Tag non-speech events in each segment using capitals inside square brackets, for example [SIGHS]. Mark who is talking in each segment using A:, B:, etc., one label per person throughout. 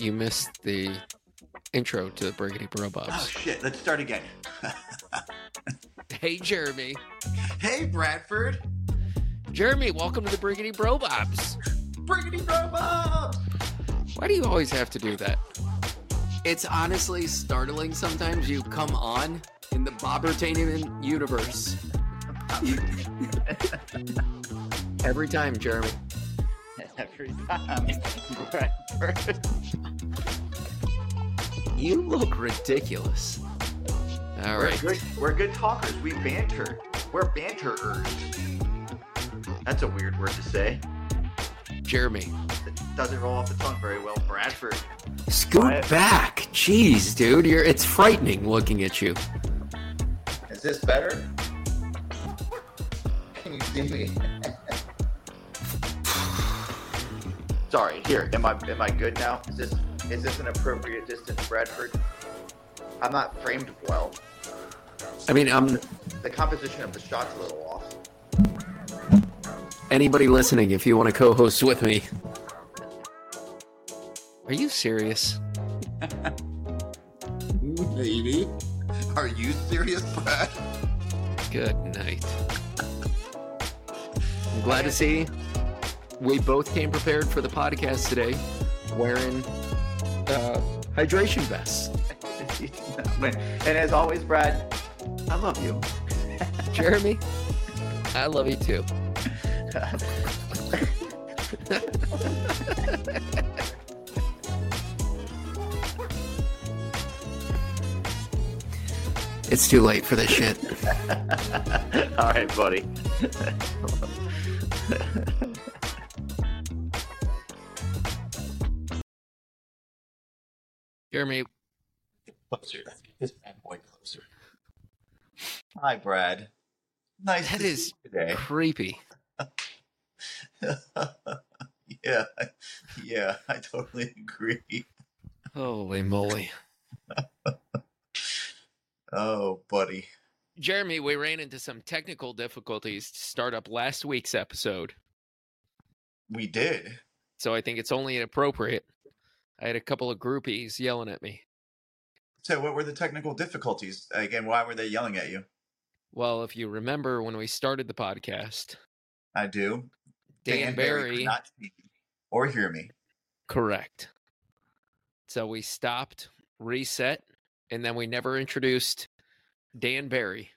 A: you missed the intro to the Briggity Bro
B: Oh shit! Let's start again. [LAUGHS]
A: Hey, Jeremy.
B: hey, Bradford,
A: Jeremy, welcome to the Briggity Bro Bobs.
B: Briggity Bro
A: Why do you always have to do that?
C: It's honestly startling sometimes you come on in the Bobbertainment universe. [LAUGHS] Every time, Jeremy.
B: Every time, Bradford.
C: You look ridiculous.
A: All
B: We're
A: right.
B: good. We're good talkers. We banter. We're banterers. That's a weird word to say.
A: Jeremy.
B: It doesn't roll off the tongue very well, Bradford.
C: Scoot
B: Quiet.
C: back. Jeez, dude. You're it's frightening looking at you.
B: Is this better? Can you see me? Sorry. Here, am I am I good now? Is this is this an appropriate distance, Bradford? I'm not framed well.
C: I mean, I'm
B: The composition of the shot's a little off.
C: anybody listening if you want to co-host with me.
A: Are you serious? [LAUGHS]
B: Maybe. Are you serious, Brad?
A: Good night.
C: I'm glad to see we both came prepared for the podcast today wearing uh, hydration vests. [LAUGHS]
B: and as always, Brad, I love you. [LAUGHS]
A: Jeremy, I love you too. [LAUGHS]
C: It's too late for this shit.
B: All right, buddy.
A: Jeremy,
B: Closer. This bad boy closer. Hi, Brad. Nice
A: That is-
B: today.
A: creepy. [LAUGHS]
B: yeah, yeah, I totally agree.
A: Holy moly. [LAUGHS]
B: Oh, buddy.
A: Jeremy, we ran into some technical difficulties to start up last week's episode,
B: We did.
A: so I think it's only inappropriate. I had a couple of groupies yelling at me.
B: So, what were the technical difficulties? Again, why were they yelling at you?
A: Well, if you remember when we started the podcast,
B: I do.
A: Dan,
B: could
A: Barry,
B: not see or hear me.
A: correct. So we stopped, reset, and then we never introduced Dan Barry.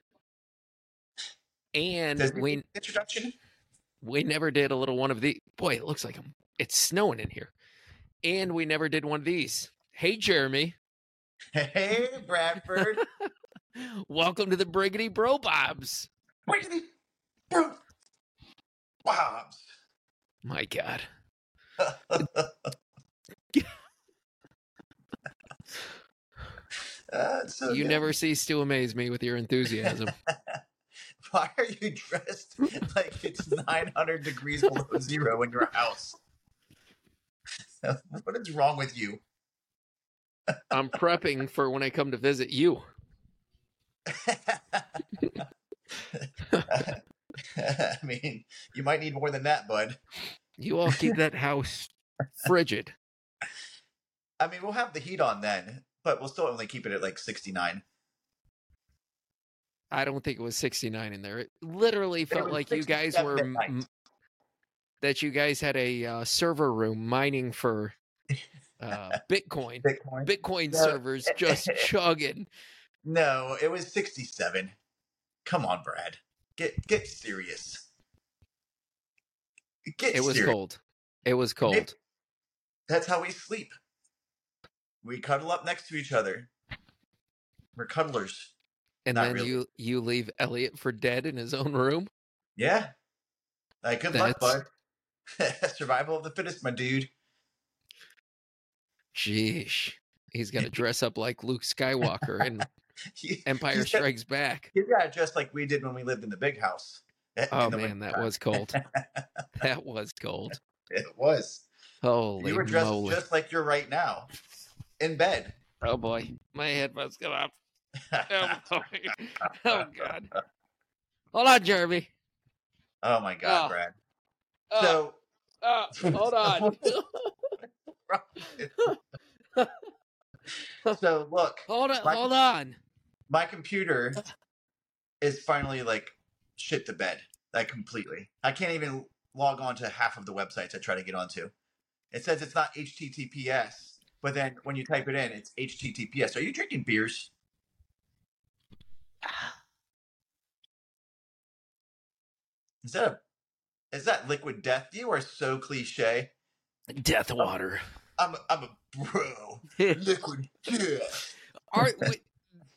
A: And we
B: introduction?
A: we never did a little one of the boy it looks like I'm, it's snowing in here and we never did one of these hey jeremy
B: Hey, Bradford. [LAUGHS]
A: welcome to the briggity bro bobs
B: Wiggity, bro, Bobs.
A: my god [LAUGHS]
B: Uh, so
A: you
B: good.
A: never cease to amaze me with your enthusiasm [LAUGHS]
B: Why are you dressed like it's 900 degrees below zero in your house? [LAUGHS] what is wrong with you? [LAUGHS]
A: i'm prepping for when i come to visit you [LAUGHS]
B: I mean, you might need more than that, bud.
A: you all keep that house frigid
B: I mean, we'll have the heat on then, but we'll still only keep it at like 69.
A: i don't think it was 69 in there it literally felt
B: was
A: like you guys were m- that you guys had a uh, server room mining for uh, [LAUGHS] bitcoin
B: Bitcoin?
A: Bitcoin
B: No.
A: servers just [LAUGHS] chugging.
B: No, it was 67. Come on, Brad. Get get serious. Get
A: It was
B: serious.
A: cold. It was cold.
B: That's how we sleep. We cuddle up next to each other. We're cuddlers.
A: And
B: not
A: then
B: really.
A: you you leave Elliot for dead in his own room.
B: Yeah. Like, good luck, bud. [LAUGHS] Survival of the fittest, my dude.
A: Sheesh. He's got to [LAUGHS] dress up like Luke Skywalker in [LAUGHS]
B: He-
A: Empire Strikes Back.
B: He's got just like we did when we lived in the big house. Eh,
A: oh man, that was cold. That was cold.
B: It was.
A: Holy
B: you were dressed
A: moly.
B: just like you're right now, in bed.
A: Oh boy. My headphones come off. Oh boy. Oh god. Hold on, Jeremy.
B: oh my God,
A: Oh.
B: Brad.
A: Oh,
B: So
A: oh, hold on. [LAUGHS]
B: So look, [LAUGHS]
A: Hold on,
B: Like-
A: hold on.
B: my computer is finally like shit to bed, like completely. I can't even log on to half of the websites I try to get onto. It says it's not HTTPS, but then when you type it in, it's HTTPS. Are you drinking beers? Ah. Is that a is that liquid death? You are so cliche.
A: Death water.
B: I'm a, I'm a bro. [LAUGHS] Liquid death.
A: Are,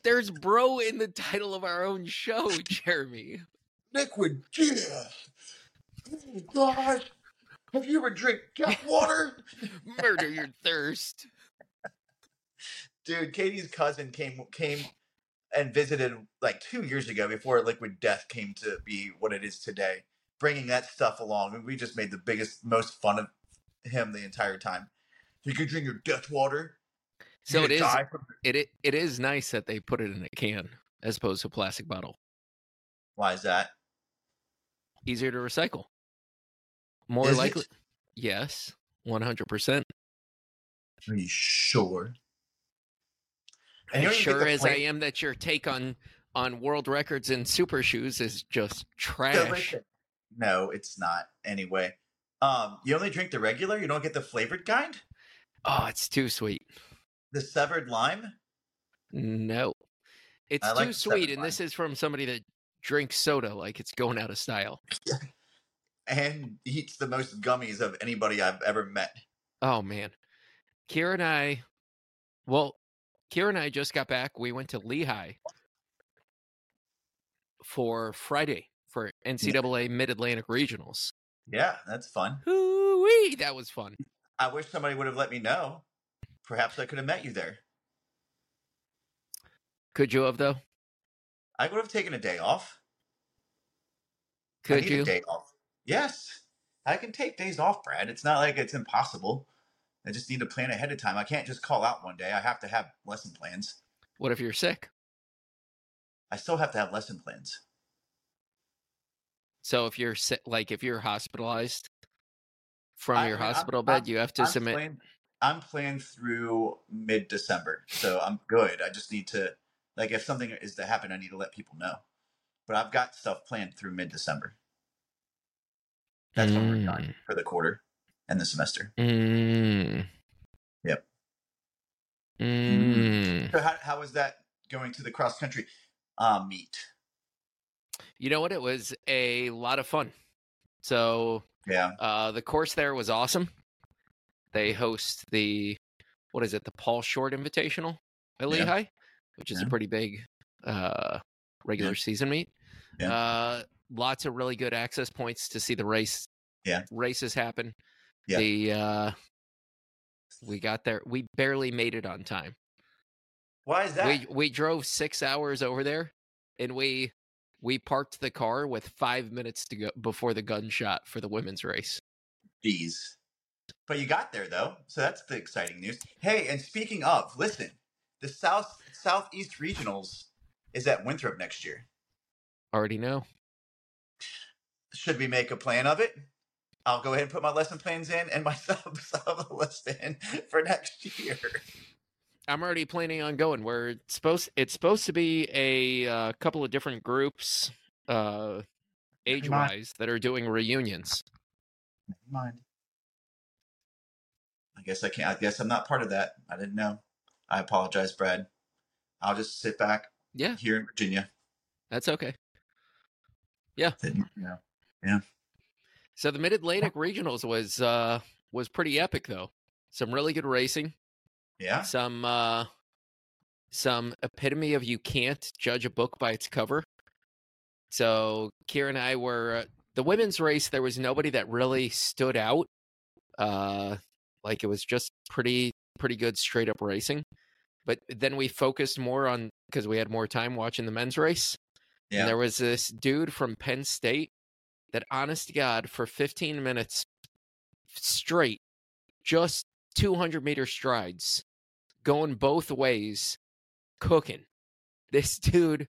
A: there's bro in the title of our own show, Jeremy.
B: Liquid death. Oh gosh. Have you ever drank death water?
A: Murder your thirst.
B: Dude, Katie's cousin came came and visited like two years ago before Liquid Death came to be what it is today. Bringing that stuff along, and we just made the biggest, most fun of him the entire time. You could drink your death water.
A: So it is
B: die from-
A: it, it it is nice that they put it in a can as opposed to a plastic bottle.
B: Why is that?
A: Easier to recycle. More
B: Is it?
A: likely. Yes, one hundred percent.
B: Are you sure? And
A: As
B: don't even get
A: sure as I am that your take on on world records in super shoes is just trash.
B: No, it's not. Anyway, um, you only drink the regular. You don't get the flavored kind.
A: Oh, it's too sweet.
B: The severed lime.
A: No, it's
B: I
A: too
B: the
A: sweet, and this is from somebody that drinks soda like it's going out of style. [LAUGHS]
B: and eats the most gummies of anybody I've ever met.
A: Oh man, Kira and I, well, Kira and I just got back. We went to Lehigh for Friday for NCAA Mid Atlantic Regionals.
B: Yeah, that's fun.
A: Hoo-wee, that was fun.
B: I wish somebody would have let me know. Perhaps I could have met you there.
A: Could you have though?
B: I would have taken a day off. I
A: Could
B: need
A: you?
B: a day off? Yes, I can take days off, Brad. It's not like it's impossible. I just need to plan ahead of time. I can't just call out one day. I have to have lesson plans.
A: What if you're sick?
B: I still have to have lesson plans.
A: So if you're like if you're hospitalized from
B: I
A: your
B: mean, I'm-
A: hospital bed,
B: I'm-
A: you have to
B: I'm
A: submit.
B: planned, I'm planned through mid December, so I'm good. I just need to, like, if something is to happen, I need to let people know. But I've got stuff planned through mid December. That's when we're done for the quarter and the semester.
A: Mm.
B: Yep.
A: Mm.
B: So how how is that going to the cross country uh, meet?
A: You know what? It was a lot of fun. So
B: Yeah,
A: uh, the course there was awesome. They host the what is it? The Paul Short Invitational at
B: Yeah.
A: Lehigh, which is
B: Yeah.
A: a pretty big uh, regular season meet.
B: Yeah.
A: Uh, lots of really good access points to see the race.
B: Yeah.
A: races happen.
B: Yeah.
A: The uh, we got there. We barely made it on time.
B: why is that?
A: We we drove six hours over there, and we we parked the car with five minutes to go before the gunshot for the women's race.
B: Jeez. But you got there though, so that's the exciting news. Hey, and speaking of, listen, the South Southeast Regionals is at Winthrop next year.
A: Already know.
B: Should we make a plan of it? I'll go ahead and put my lesson plans in and my [LAUGHS] sub sub list in for next year.
A: I'm already planning on going. We're supposed it's supposed to be a uh, couple of different groups, uh, age wise, that are doing reunions.
B: Never mind. I guess I can't. I guess I'm not part of that. I didn't know. I apologize, Brad. I'll just sit back
A: Yeah,
B: here in Virginia.
A: that's okay.
B: Yeah. Yeah. Yeah.
A: So the Mid Atlantic Regionals was uh was pretty epic though. Some really good racing.
B: Yeah.
A: some uh some epitome of you can't judge a book by its cover so kira and i were uh, the women's race there was nobody that really stood out uh like it was just pretty pretty good straight up racing but then we focused more on because we had more time watching the men's race
B: Yeah.
A: and there was this dude from penn state that honest to god for 15 minutes straight just 200 meter strides going both ways cooking this [LAUGHS] dude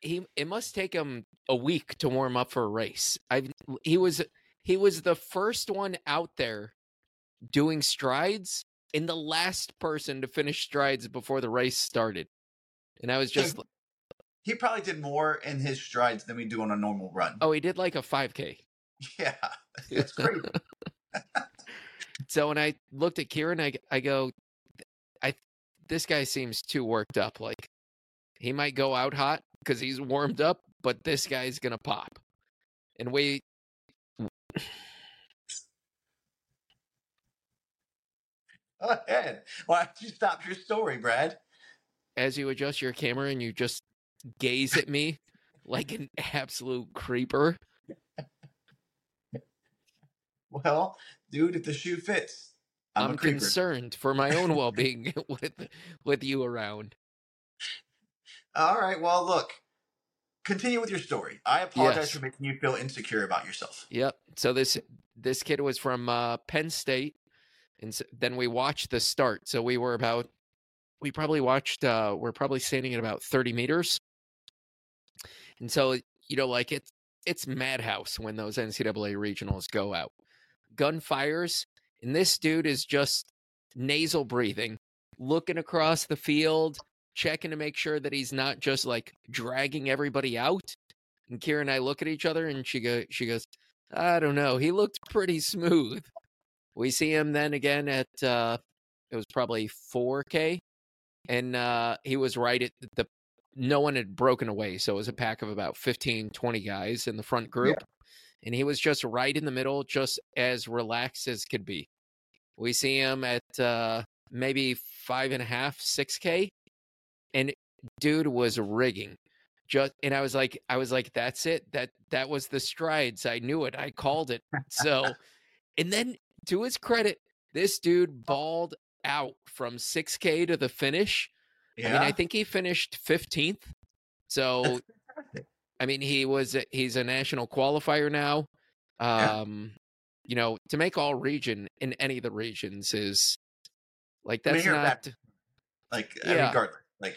A: he it must take him a week to warm up for a race i he was he was the first one out there doing strides and the last person to finish strides before the race started. And I was just,
B: So- He probably did more in his strides than we do on a normal run.
A: oh, he did like a 5K. [LAUGHS]
B: Yeah, that's crazy. [LAUGHS]
A: So when I looked at Kieran, I I go, this guy seems too worked up. Like he might go out hot because he's warmed up, but this guy's gonna pop. And we
B: Go ahead. Why don't you stop your story, Brad?
A: as you adjust your camera and you just gaze at me like an absolute creeper. [LAUGHS]
B: Well, dude, if the shoe fits, I'm,
A: I'm, concerned for my own well being [LAUGHS] with with you around.
B: All right. Well, look. Continue with your story. I apologize
A: Yes.
B: for making you feel insecure about yourself.
A: Yep. So this this kid was from uh, Penn State, and s then we watched the start. So we were about we probably watched uh, we're probably standing at about thirty meters, and so you know like it's it's madhouse when those NCAA regionals go out. Gun fires, and this dude is just nasal breathing, looking across the field, checking to make sure that he's not just like dragging everybody out. And Kira and I look at each other, and she go she goes. I don't know. He looked pretty smooth. We see him then again at uh it was probably 4K and uh he was right at the no one had broken away, so it was a pack of about 15 20 guys in the front group and he was just right in the middle just as relaxed as could be. We see him at uh maybe five and a half, six K and dude was rigging. Just and I was like I was like that's it. That that was the strides. I knew it. I called it. So [LAUGHS] and then to his credit this dude balled out from 6k to the finish.
B: Yeah.
A: I mean I think he finished 15th so. [LAUGHS] I mean he was he's a national qualifier now
B: Yeah.
A: um you know to make all region in any of the regions is like
B: I mean,
A: that's
B: you're a
A: not
B: bad- like
A: Yeah.
B: regardless, like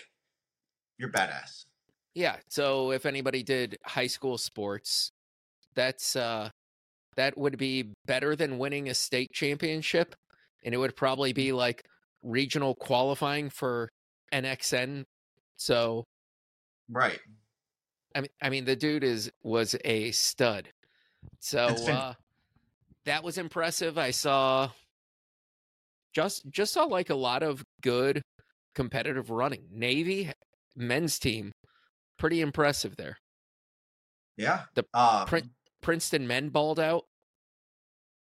B: you're badass.
A: Yeah. So if anybody did high school sports, that's uh that would be better than winning a state championship. And it would probably be like regional qualifying for NXN. So
B: Right.
A: I mean I mean the dude is was a stud. So uh that was impressive. I saw just just saw like a lot of good competitive running. Navy men's team pretty impressive there.
B: Yeah.
A: The
B: um,
A: print- Princeton men balled out.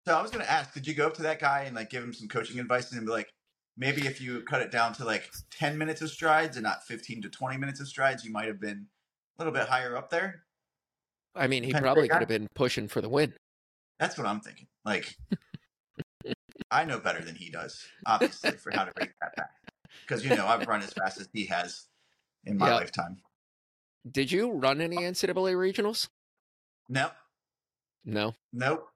B: So I was going to ask, did you go up to that guy and like give him some coaching advice and be like, maybe if you cut it down to like 10 minutes of strides and not 15 to 20 minutes of strides, you might have been a little bit higher up there?
A: I mean, he probably could have been pushing for the win.
B: That's what I'm thinking. Like, [LAUGHS] I know better than he does, obviously, for how to break that back. Because, you know, I've run as fast as he has in my
A: Yeah.
B: lifetime.
A: Did you run any NCAA regionals?
B: Nope.
A: No.
B: Nope.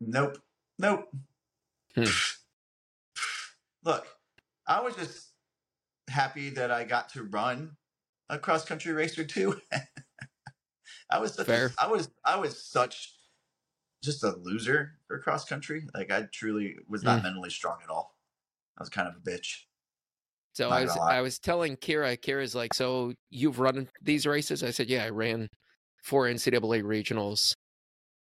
B: Nope. Nope.
A: Hmm. [SIGHS]
B: Look, I was just happy that I got to run a cross country racer too. [LAUGHS] I was such
A: Fair.
B: A, I was I was such just a loser for cross country. Like I truly was not mentally strong at all. I was kind of a bitch.
A: So
B: Not
A: I was. I was telling Kira, Kira's like, so you've run these races? I said, yeah, I ran four NCAA regionals.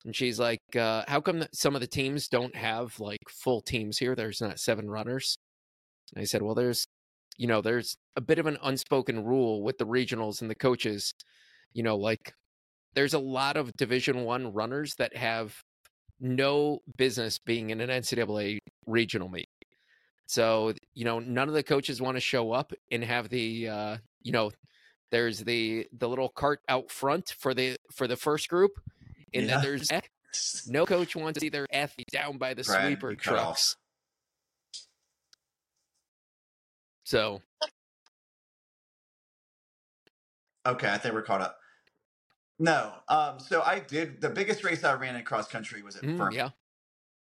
A: And she's like, uh, how come some of the teams don't have like full teams here? There's not seven runners. And I said, well, there's, you know, there's a bit of an unspoken rule with the regionals and the coaches. You know, like there's a lot of Division One runners that have no business being in an NCAA regional meet. So, you know, none of the coaches want to show up and have the uh, you know, there's the the little cart out front for the for the first group. And
B: Yeah.
A: then there's [LAUGHS] no coach wants to see their athlete down by the
B: Brad,
A: sweeper trucks. So
B: Okay, I think we're caught up. No, um, so I did the biggest race I ran in cross country was at
A: mm,
B: Furman.
A: yeah.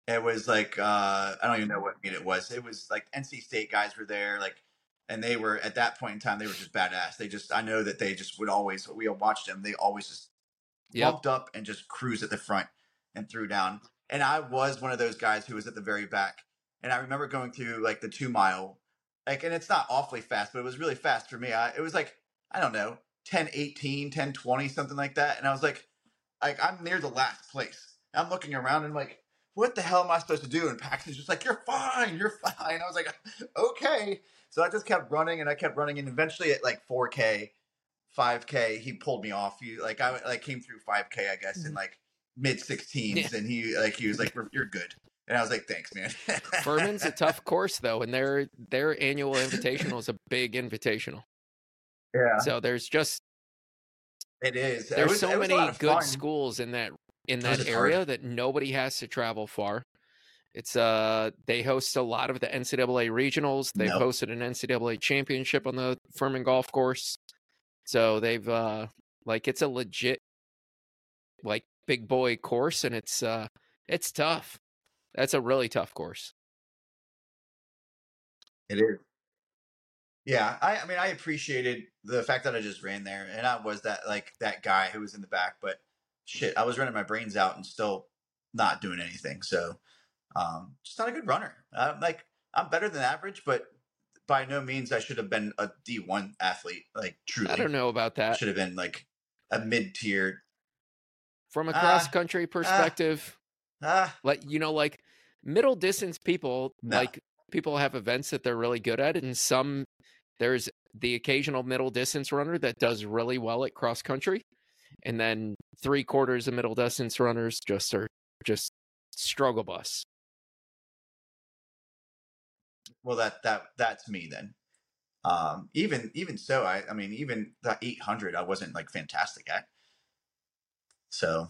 B: It was like uh, I don't even know what meet it was. It was like NC State guys were there, like, and they were at that point in time they were just badass. They just I know that they just would always we all watched them. They always just
A: Yep.
B: bumped up and just cruised at the front and threw down. And I was one of those guys who was at the very back. and I remember going through like the two mile, like, and it's not awfully fast, but it was really fast for me. I, it was like I don't know, 10, 18, 10, 20, something like that, and I was like, like I'm near the last place. I'm looking around and I'm like, what the hell am I supposed to do? And Paxton's just like, you're fine, you're [LAUGHS] fine. I was like, okay. So I just kept running and I kept running, and eventually at like 4K, 5K, he pulled me off. He like I like came through 5K, I guess, in mm-hmm. like mid 16s,
A: Yeah.
B: and he like he was like, "You're- "You're good," and I was like, "Thanks, man." [LAUGHS]
A: Furman's a tough course though, and their their annual invitational is a big invitational.
B: yeah,
A: So there's just
B: it is.
A: There's so
B: it was a
A: many good
B: fun.
A: schools in that in that
B: it hard?
A: area that nobody has to travel far. It's uh they host a lot of the NCAA regionals. They've
B: Yep.
A: hosted an NCAA championship on the Furman golf course. So they've uh like it's a legit like big boy course and it's uh it's tough. That's a really tough course.
B: It is. Yeah, I, I mean, I appreciated the fact that I just ran there, and I was that like that guy who was in the back. But shit, I was running my brains out and still not doing anything. So, um, just not a good runner. I'm like, I'm better than average, but by no means I should have been a D one athlete. Like truly,
A: I don't know about that.
B: should have been like a mid tier.
A: From a
B: Ah,
A: cross country perspective,
B: Ah,
A: like you know like middle distance people
B: No.
A: like people have events that they're really good at and some there's the occasional middle distance runner that does really well at cross country and then three quarters of middle distance runners just are just struggle bus
B: well, that that that's me then. Um, even even so, I I mean, even the 800, I wasn't like fantastic at. So,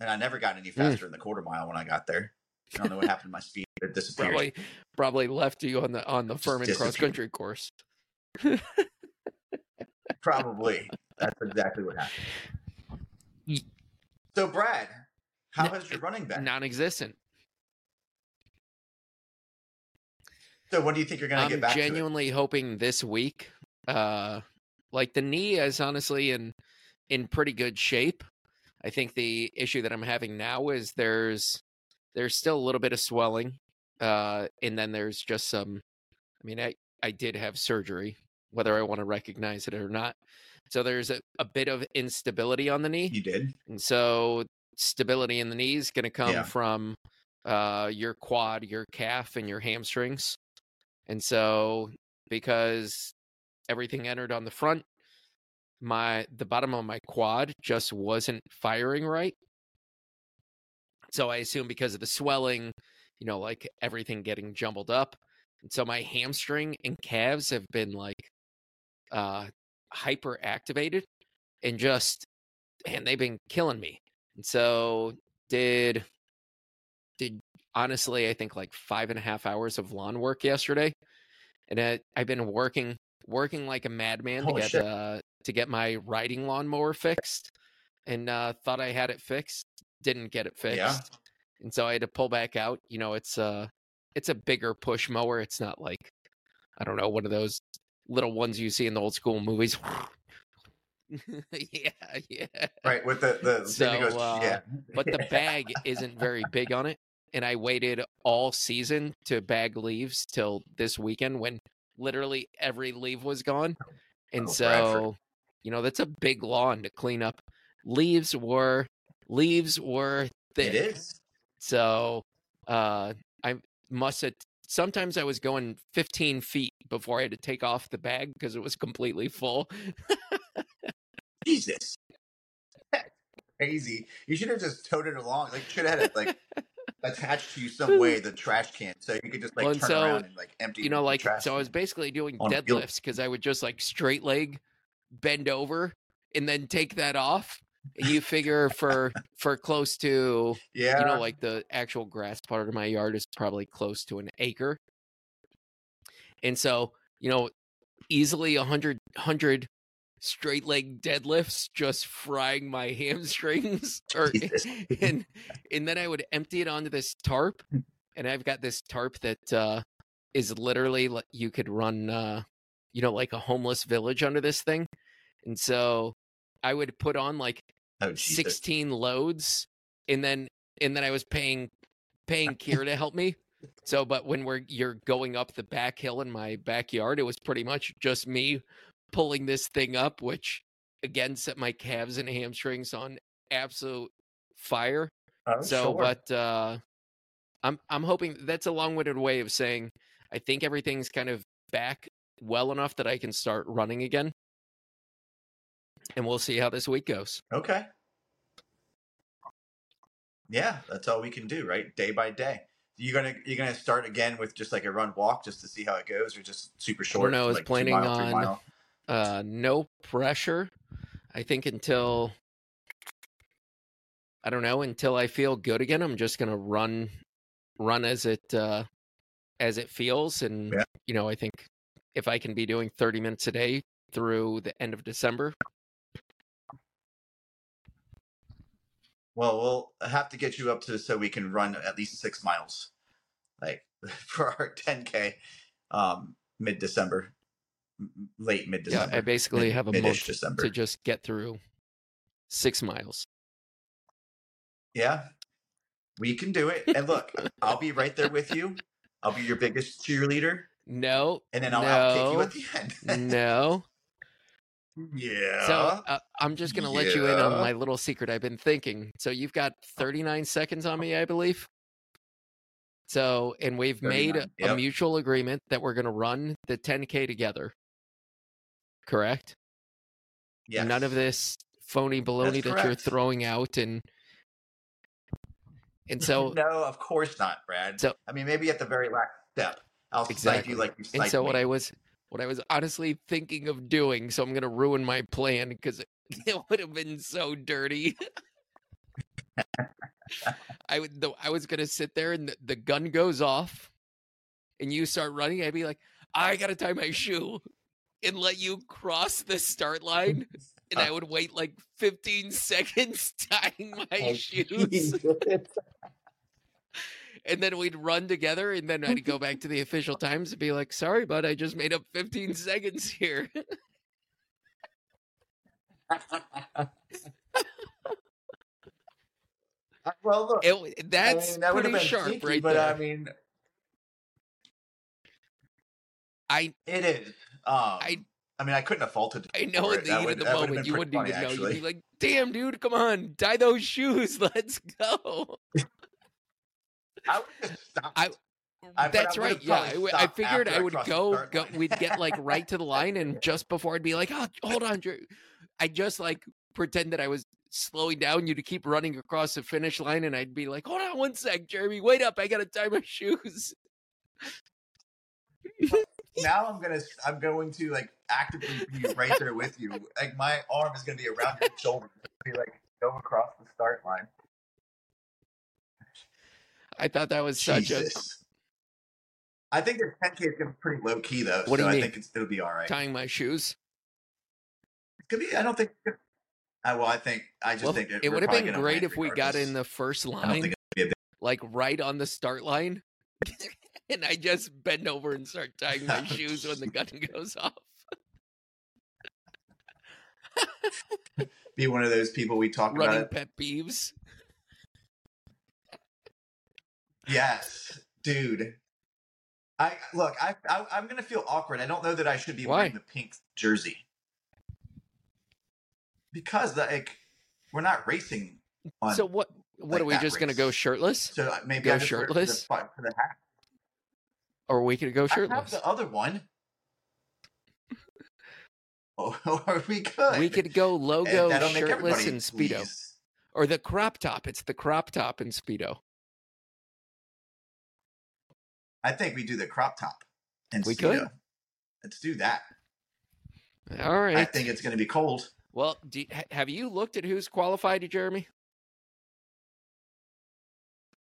B: and I never got any
A: Hmm.
B: faster in the quarter mile when I got there. I don't know what happened to my [LAUGHS] speed. It disappeared.
A: probably probably left you on the on the Furman cross country course
B: Probably. [LAUGHS] That's exactly what happened. So, Brad, how has your running been?
A: non-existent
B: so, when do you think you're going to get back?
A: I'm genuinely hoping this week. Uh, like the knee is honestly in in pretty good shape. I think the issue that I'm having now is there's there's still a little bit of swelling, uh, and then there's just some. I mean, I I did have surgery, whether I want to recognize it or not. So there's a, a bit of instability on the knee.
B: You did?
A: And so stability in the knee is going to come
B: Yeah.
A: from uh, your quad, your calf, and your hamstrings. And so because everything entered on the front, my the bottom of my quad just wasn't firing right. So I assume because of the swelling, you know, like everything getting jumbled up. And so my hamstring and calves have been like uh hyper activated and just man, they've been killing me. And so did did honestly, I think like five and a half hours of lawn work yesterday, and I, I've been working working like a madman to get
B: shit.
A: uh, to get my riding lawnmower fixed, and uh, thought I had it fixed, didn't get it fixed,
B: Yeah.
A: and so I had to pull back out. You know, it's a it's a bigger push mower. It's not like I don't know one of those little ones you see in the old school movies. [LAUGHS] yeah, yeah.
B: Right. With the, the
A: So,
B: goes,
A: uh,
B: yeah.
A: But the bag isn't very big on it. And I waited all season to bag leaves till this weekend when literally every leaf was gone. And
B: Oh,
A: so,
B: Bradford.
A: you know, that's a big lawn to clean up. Leaves were leaves were thick.
B: It is.
A: So uh I must have sometimes I was going 15 feet before I had to take off the bag because it was completely full.
B: Jesus. Crazy. You should have just towed it along. Like, should have had it like attached to you some way, the trash can, so you could just like
A: Well,
B: turn
A: so,
B: around and like empty.
A: you know like
B: trash
A: so i was basically doing deadlifts because i would just like straight leg bend over and then take that off you figure for for close to
B: yeah.
A: you know like the actual grass part of my yard is probably close to an acre and so you know easily a hundred hundred straight leg deadlifts just frying my [LAUGHS] hamstrings or
B: Jesus.
A: and and then I would empty it onto this tarp, and I've got this tarp that uh, is literally you could run, uh, you know, like a homeless village under this thing, and so I would put on like
B: oh,
A: sixteen loads, and then and then I was paying paying [LAUGHS] Kira to help me, So, but when we're you're going up the back hill in my backyard, it was pretty much just me pulling this thing up, which again set my calves and hamstrings on absolute fire.
B: Oh,
A: so,
B: sure.
A: but uh, I'm I'm hoping that's a long-winded way of saying I think everything's kind of back well enough that I can start running again, and we'll see how this week goes.
B: Okay. Yeah, that's all we can do, right? Day by day. You're gonna you're gonna start again with just like a run walk just to see how it goes, or just super short?
A: know, I was
B: like
A: planning
B: mile,
A: on- Uh, no pressure. I think until I don't know until I feel good again. I'm just gonna run, run as it uh, as it feels, and
B: Yeah.
A: you know I think if I can be doing 30 minutes a day through the end of December,
B: Well, we'll have to get you up to so we can run at least six miles, like [LAUGHS] for our 10k, um, mid December, late mid December. yeah.
A: I basically
B: mid-
A: have a month
B: December.
A: to just get through six miles.
B: Yeah, we can do it. And look, I'll be right there with you. I'll be your biggest cheerleader, [LAUGHS]
A: No,
B: and then I'll outkick you at the end.
A: no.
B: Yeah.
A: So uh, I'm just going to let you in on my little secret I've been thinking. So you've got 39 seconds on me, I believe. So, and we've made a,
B: 39,
A: a mutual agreement that we're going to run the 10K together. Correct?
B: yes.
A: None of this phony baloney that you're throwing out. And, and [LAUGHS] so,
B: no, of course not, Brad.
A: So-
B: I mean, maybe at the very last step, I'll
A: Exactly.
B: you like you
A: and so what. I was, what I was honestly thinking of doing, so I'm going to ruin my plan because [LAUGHS] it, would have been so dirty. [LAUGHS] I would, the, I was going to sit there and the, the gun goes off and you start running. I'd be like, I got to tie my shoe and let you cross the start line. And I [LAUGHS] would wait like 15 seconds tying my
B: Oh,
A: shoes. And then we'd run together, and then I'd go back to the official times and be like, "Sorry, bud, I just made up 15 seconds here." [LAUGHS]
B: well, look,
A: It, that's
B: I mean, that would have
A: pretty
B: been
A: sharp,
B: sneaky,
A: right
B: but
A: there.
B: I mean,
A: I
B: it is. Um, I,
A: I
B: mean, I couldn't have faulted.
A: I know in the heat
B: would-
A: of the
B: that would have
A: moment, you wouldn't even know. You'd be like, "Damn, dude, come on, [LAUGHS] dye those shoes, [LAUGHS] let's go."
B: I would have just stopped.
A: I-
B: I-
A: That's
B: I
A: right. Yeah, I,
B: probably
A: w- I figured I
B: I
A: would go. go we'd get like right to the [LAUGHS] line, and just before I'd be like, "Oh, hold on, Drew," I just like pretend that I was slowing down you to keep running across the finish line, and I'd be like, "Hold on one sec, Jeremy, wait up, I gotta tie my shoes."
B: now [LAUGHS] I'm gonna I'm going to like actively be right there with you. Like my arm is gonna be around your shoulder, be like go across the start line.
A: I thought that was such a
B: Jesus. I think the 10k is gonna be pretty low key though,
A: What do you
B: I
A: mean?
B: think it's, it'll be all right.
A: tying my shoes.
B: It could be. I don't think. I well, I think I just
A: Well,
B: think that
A: it would have been great if we got in the first line,
B: think it'll be a big.
A: like right on the start line, [LAUGHS] and I just bend over and start tying my shoes when the gun [LAUGHS] goes off.
B: Be one of those people we talk
A: Running
B: about.
A: pet peeves.
B: Yes, dude. I look. I, I I'm gonna feel awkward. I don't know that I should be
A: Why?
B: wearing the pink jersey because like we're not racing. On,
A: So what? What
B: like
A: are we just gonna go shirtless,
B: so uh, maybe
A: go
B: just for the
A: shirtless?
B: for the hat.
A: or are we gonna go
B: I have
A: shirtless?
B: the other one. [LAUGHS] or we could.
A: We could go logo shirtless and speedo,
B: please.
A: or the crop top. It's the crop top and speedo.
B: I think we do the crop top. And
A: We could.
B: Let's do that.
A: All right.
B: I think it's going to be cold.
A: Well, do have you looked at who's qualified, Jeremy?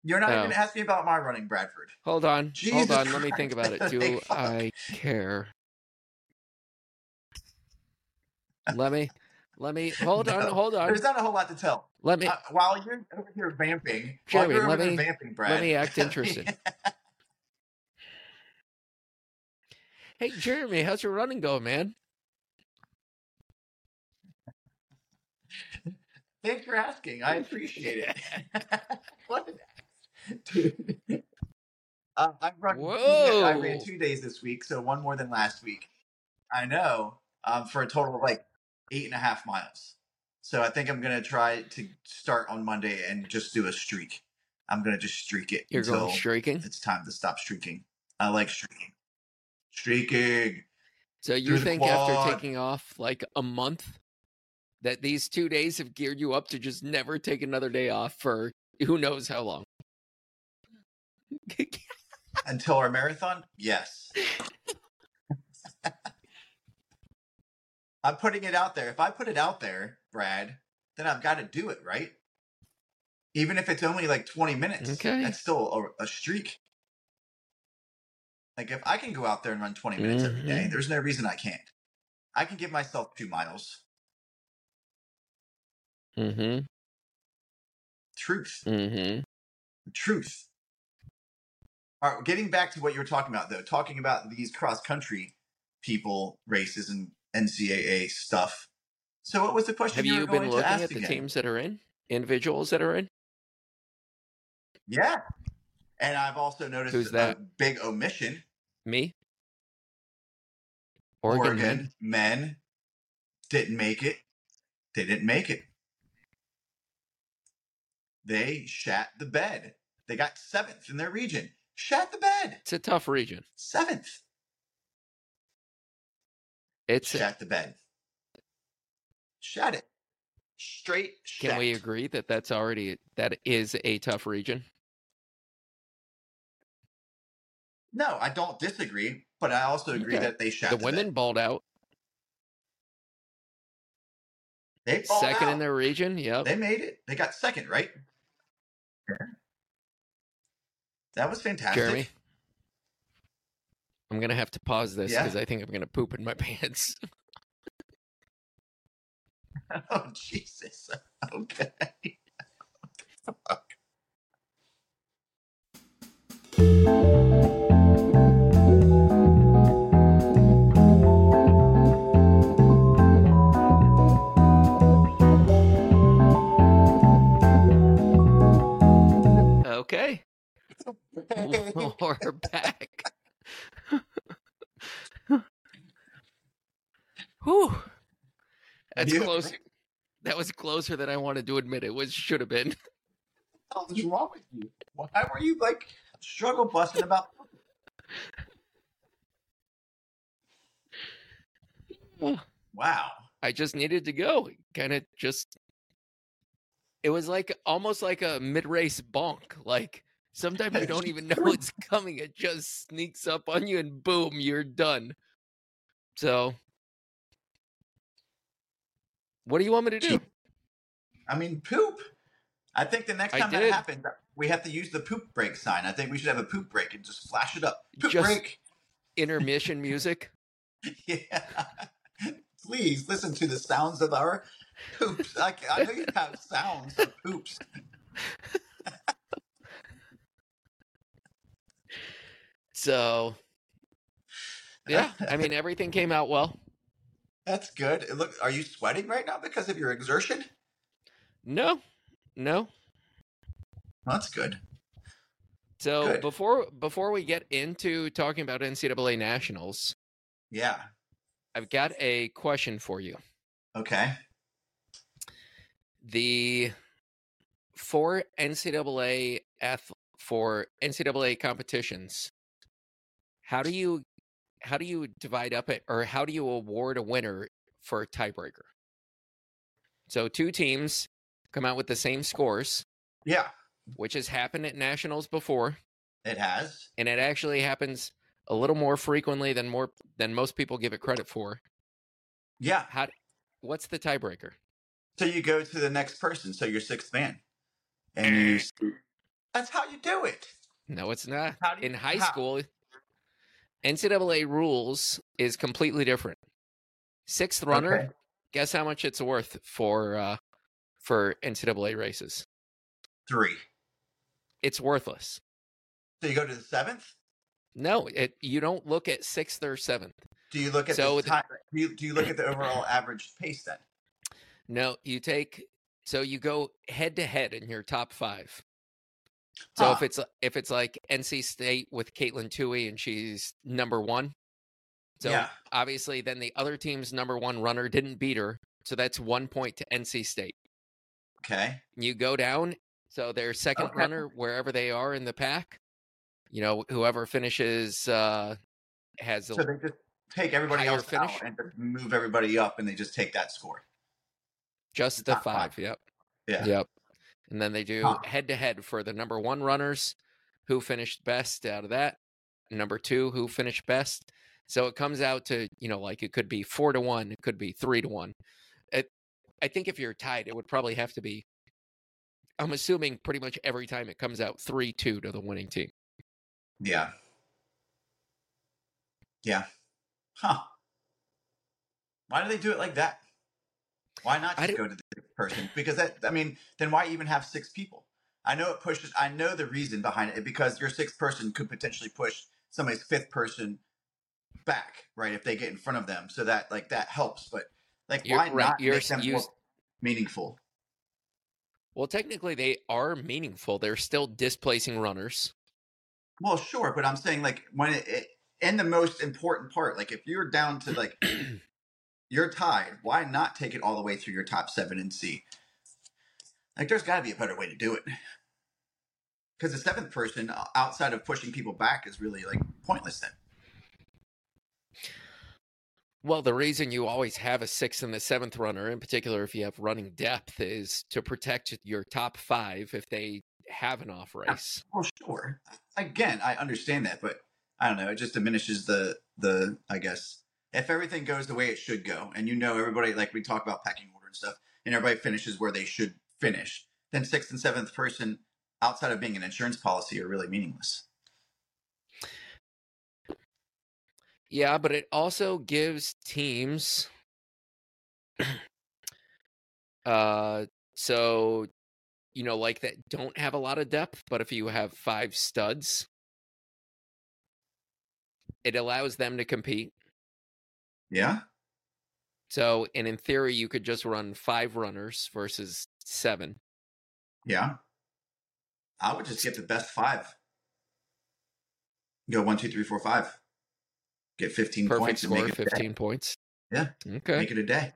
B: You're not
A: Oh.
B: even asking me about my running, Bradford.
A: Hold on. Hold
B: Jesus
A: on. Let me think about it. [LAUGHS] Do I care? Let me. Let me. Hold [LAUGHS] on. Hold on.
B: There's not a whole lot to tell.
A: Let me.
B: Uh, while you're over here vamping,
A: Jeremy,
B: while you're
A: let me-
B: vamping, Brad.
A: let me act interested. [LAUGHS] Hey, Jeremy, how's your running going, man?
B: Thanks for asking. I appreciate it. [LAUGHS] what an ass. Dude. Uh, I've run.
A: Whoa.
B: I ran two days this week, so one more than last week. I know. Um, for a total of like eight and a half miles. So I think I'm gonna try to start on Monday and just do a streak. I'm gonna just streak it
A: You're
B: until
A: going streaking.
B: it's time to stop streaking. I like streaking. Streaking.
A: So you think after taking off like a month that these two days have geared you up to just never take another day off for who knows how long? [LAUGHS]
B: Until our marathon? Yes. I'm putting it out there. If I put it out there, Brad, then I've got to do it, right? Even if it's only like 20 minutes,
A: Okay.
B: that's still a, a streak. Like if I can go out there and run 20 minutes every day,
A: Mhm.
B: there's no reason I can't. I can give myself two miles.
A: mm-hmm.
B: Truth.
A: Mm-hmm.
B: truth. All right, getting back to what you were talking about, though, talking about these cross country people, races, and NCAA stuff. So, what was the question
A: Have
B: you,
A: you been looking at the
B: again?
A: teams that are in? Individuals that are in?
B: Yeah, and I've also noticed
A: Who's
B: a
A: that?
B: big omission.
A: Me?
B: Oregon,
A: Oregon, men?
B: men didn't make it. They didn't make it. They shat the bed. They got seventh in their region. Shat the bed.
A: It's a tough region.
B: Seventh.
A: It's
B: Shat the bed. Shat it. Straight
A: can we agree that that's already that is a tough region?
B: No, I don't disagree, but I also agree
A: Okay.
B: that they shat
A: the
B: the
A: women
B: bed.
A: balled out.
B: They balled
A: Second in
B: out.
A: their region. Yep.
B: They made it. They got second, right? That was fantastic.
A: Jeremy. I'm gonna have to pause this
B: Yeah.
A: because I think I'm gonna poop in my [LAUGHS] pants. [LAUGHS]
B: Oh Jesus. [LAUGHS] Okay. Fuck.
A: We're [LAUGHS] back. Whew. That's
B: You-
A: closer. That was closer than I wanted to admit it was should have been.
B: What the hell is wrong with you? Why were you like struggle busting about? Wow.
A: I just needed to go. Kind of just it was like almost like a mid-race bonk. Like sometimes you don't even [LAUGHS] know it's coming. It just sneaks up on you and boom, you're done. So what do you want me to do?
B: I mean, poop. I think the next time that happens, we have to use the poop break sign. I think we should have a poop break and just flash it up. Poop
A: Just-
B: break.
A: Intermission music. [LAUGHS]
B: Yeah. Please listen to the sounds of our poops. I, I know you have sounds of poops. [LAUGHS]
A: So yeah, I mean everything came out well.
B: That's good. Look, are you sweating right now because of your exertion?
A: No, no.
B: That's good.
A: So
B: Good.
A: before before we get into talking about NCAA nationals,
B: Yeah.
A: I've got a question for you.
B: Okay.
A: The for NCAA ath- for NCAA competitions, how do you how do you divide up it or how do you award a winner for a tiebreaker? So two teams come out with the same scores,
B: Yeah,
A: which has happened at nationals before.
B: it has.
A: and it actually happens a little more frequently than more than most people give it credit for.
B: Yeah.
A: How? What's the tiebreaker?
B: So you go to the next person. So you're sixth man, and you. That's how you do it.
A: No, it's not.
B: How do you-
A: In high
B: how?
A: school, NCAA rules is completely different. Sixth runner,
B: Okay.
A: guess how much it's worth for uh, for NCAA races?
B: Three.
A: It's worthless.
B: So you go to the seventh.
A: No, it, you don't look at sixth or seventh.
B: Do you look at
A: So
B: the time? Do you, do you look at the overall average pace then?
A: No, you take so you go head to head in your top five. So
B: Huh.
A: if it's if it's like NC State with Katelyn Tuohy and she's number one, so
B: Yeah.
A: obviously then the other team's number one runner didn't beat her, so that's one point to NC State.
B: Okay.
A: You go down, so their second
B: Okay.
A: runner wherever they are in the pack, you know whoever finishes uh has
B: So they just take everybody else
A: finish?
B: out and just move everybody up, and they just take that score.
A: just the
B: five.
A: five. Yep.
B: Yeah.
A: Yep. And then they do head to head for the number one runners, who finished best out of that. Number two, who finished best. So it comes out to, you know, like it could be four to one, it could be three to one. It, I think if you're tied, it would probably have to be, I'm assuming pretty much every time it comes out 3 2 to the winning team.
B: Yeah. Yeah. Huh. Why do they do it like that? Why not just go to the person? Because that, I mean, then why even have six people? I know it pushes, I know the reason behind it because your sixth person could potentially push somebody's fifth person back, right? If they get in front of them. So that, like, that helps. But, like,
A: You're
B: why
A: right,
B: not
A: you're
B: make them more meaningful?
A: Well, technically, they are meaningful. They're still displacing runners.
B: Well, sure, but I'm saying like when it, it in the most important part, like if you're down to like [CLEARS THROAT] you're tied, why not take it all the way through your top seven and see? Like, there's got to be a better way to do it. Because the seventh person, uh, outside of pushing people back, is really like pointless. Then,
A: Well, the reason you always have a sixth and the seventh runner, in particular if you have running depth, is to protect your top five if they have an off race.
B: well, sure. Again, I understand that, but I don't know. It just diminishes the the. I guess if everything goes the way it should go, and you know everybody, like we talk about pecking order and stuff, and everybody finishes where they should finish, then sixth and seventh person, outside of being an insurance policy, are really meaningless.
A: Yeah, but it also gives teams [CLEARS THROAT] uh so you know like that don't have a lot of depth, but if you have five studs, it allows them to compete.
B: Yeah,
A: So, and in theory you could just run five runners versus seven.
B: yeah. I would just get the best five. Go one, two, three, four, five. Get fifteen
A: Perfect
B: points
A: score,
B: make it a day.
A: 15 points.
B: Yeah.
A: Okay.
B: make it a day.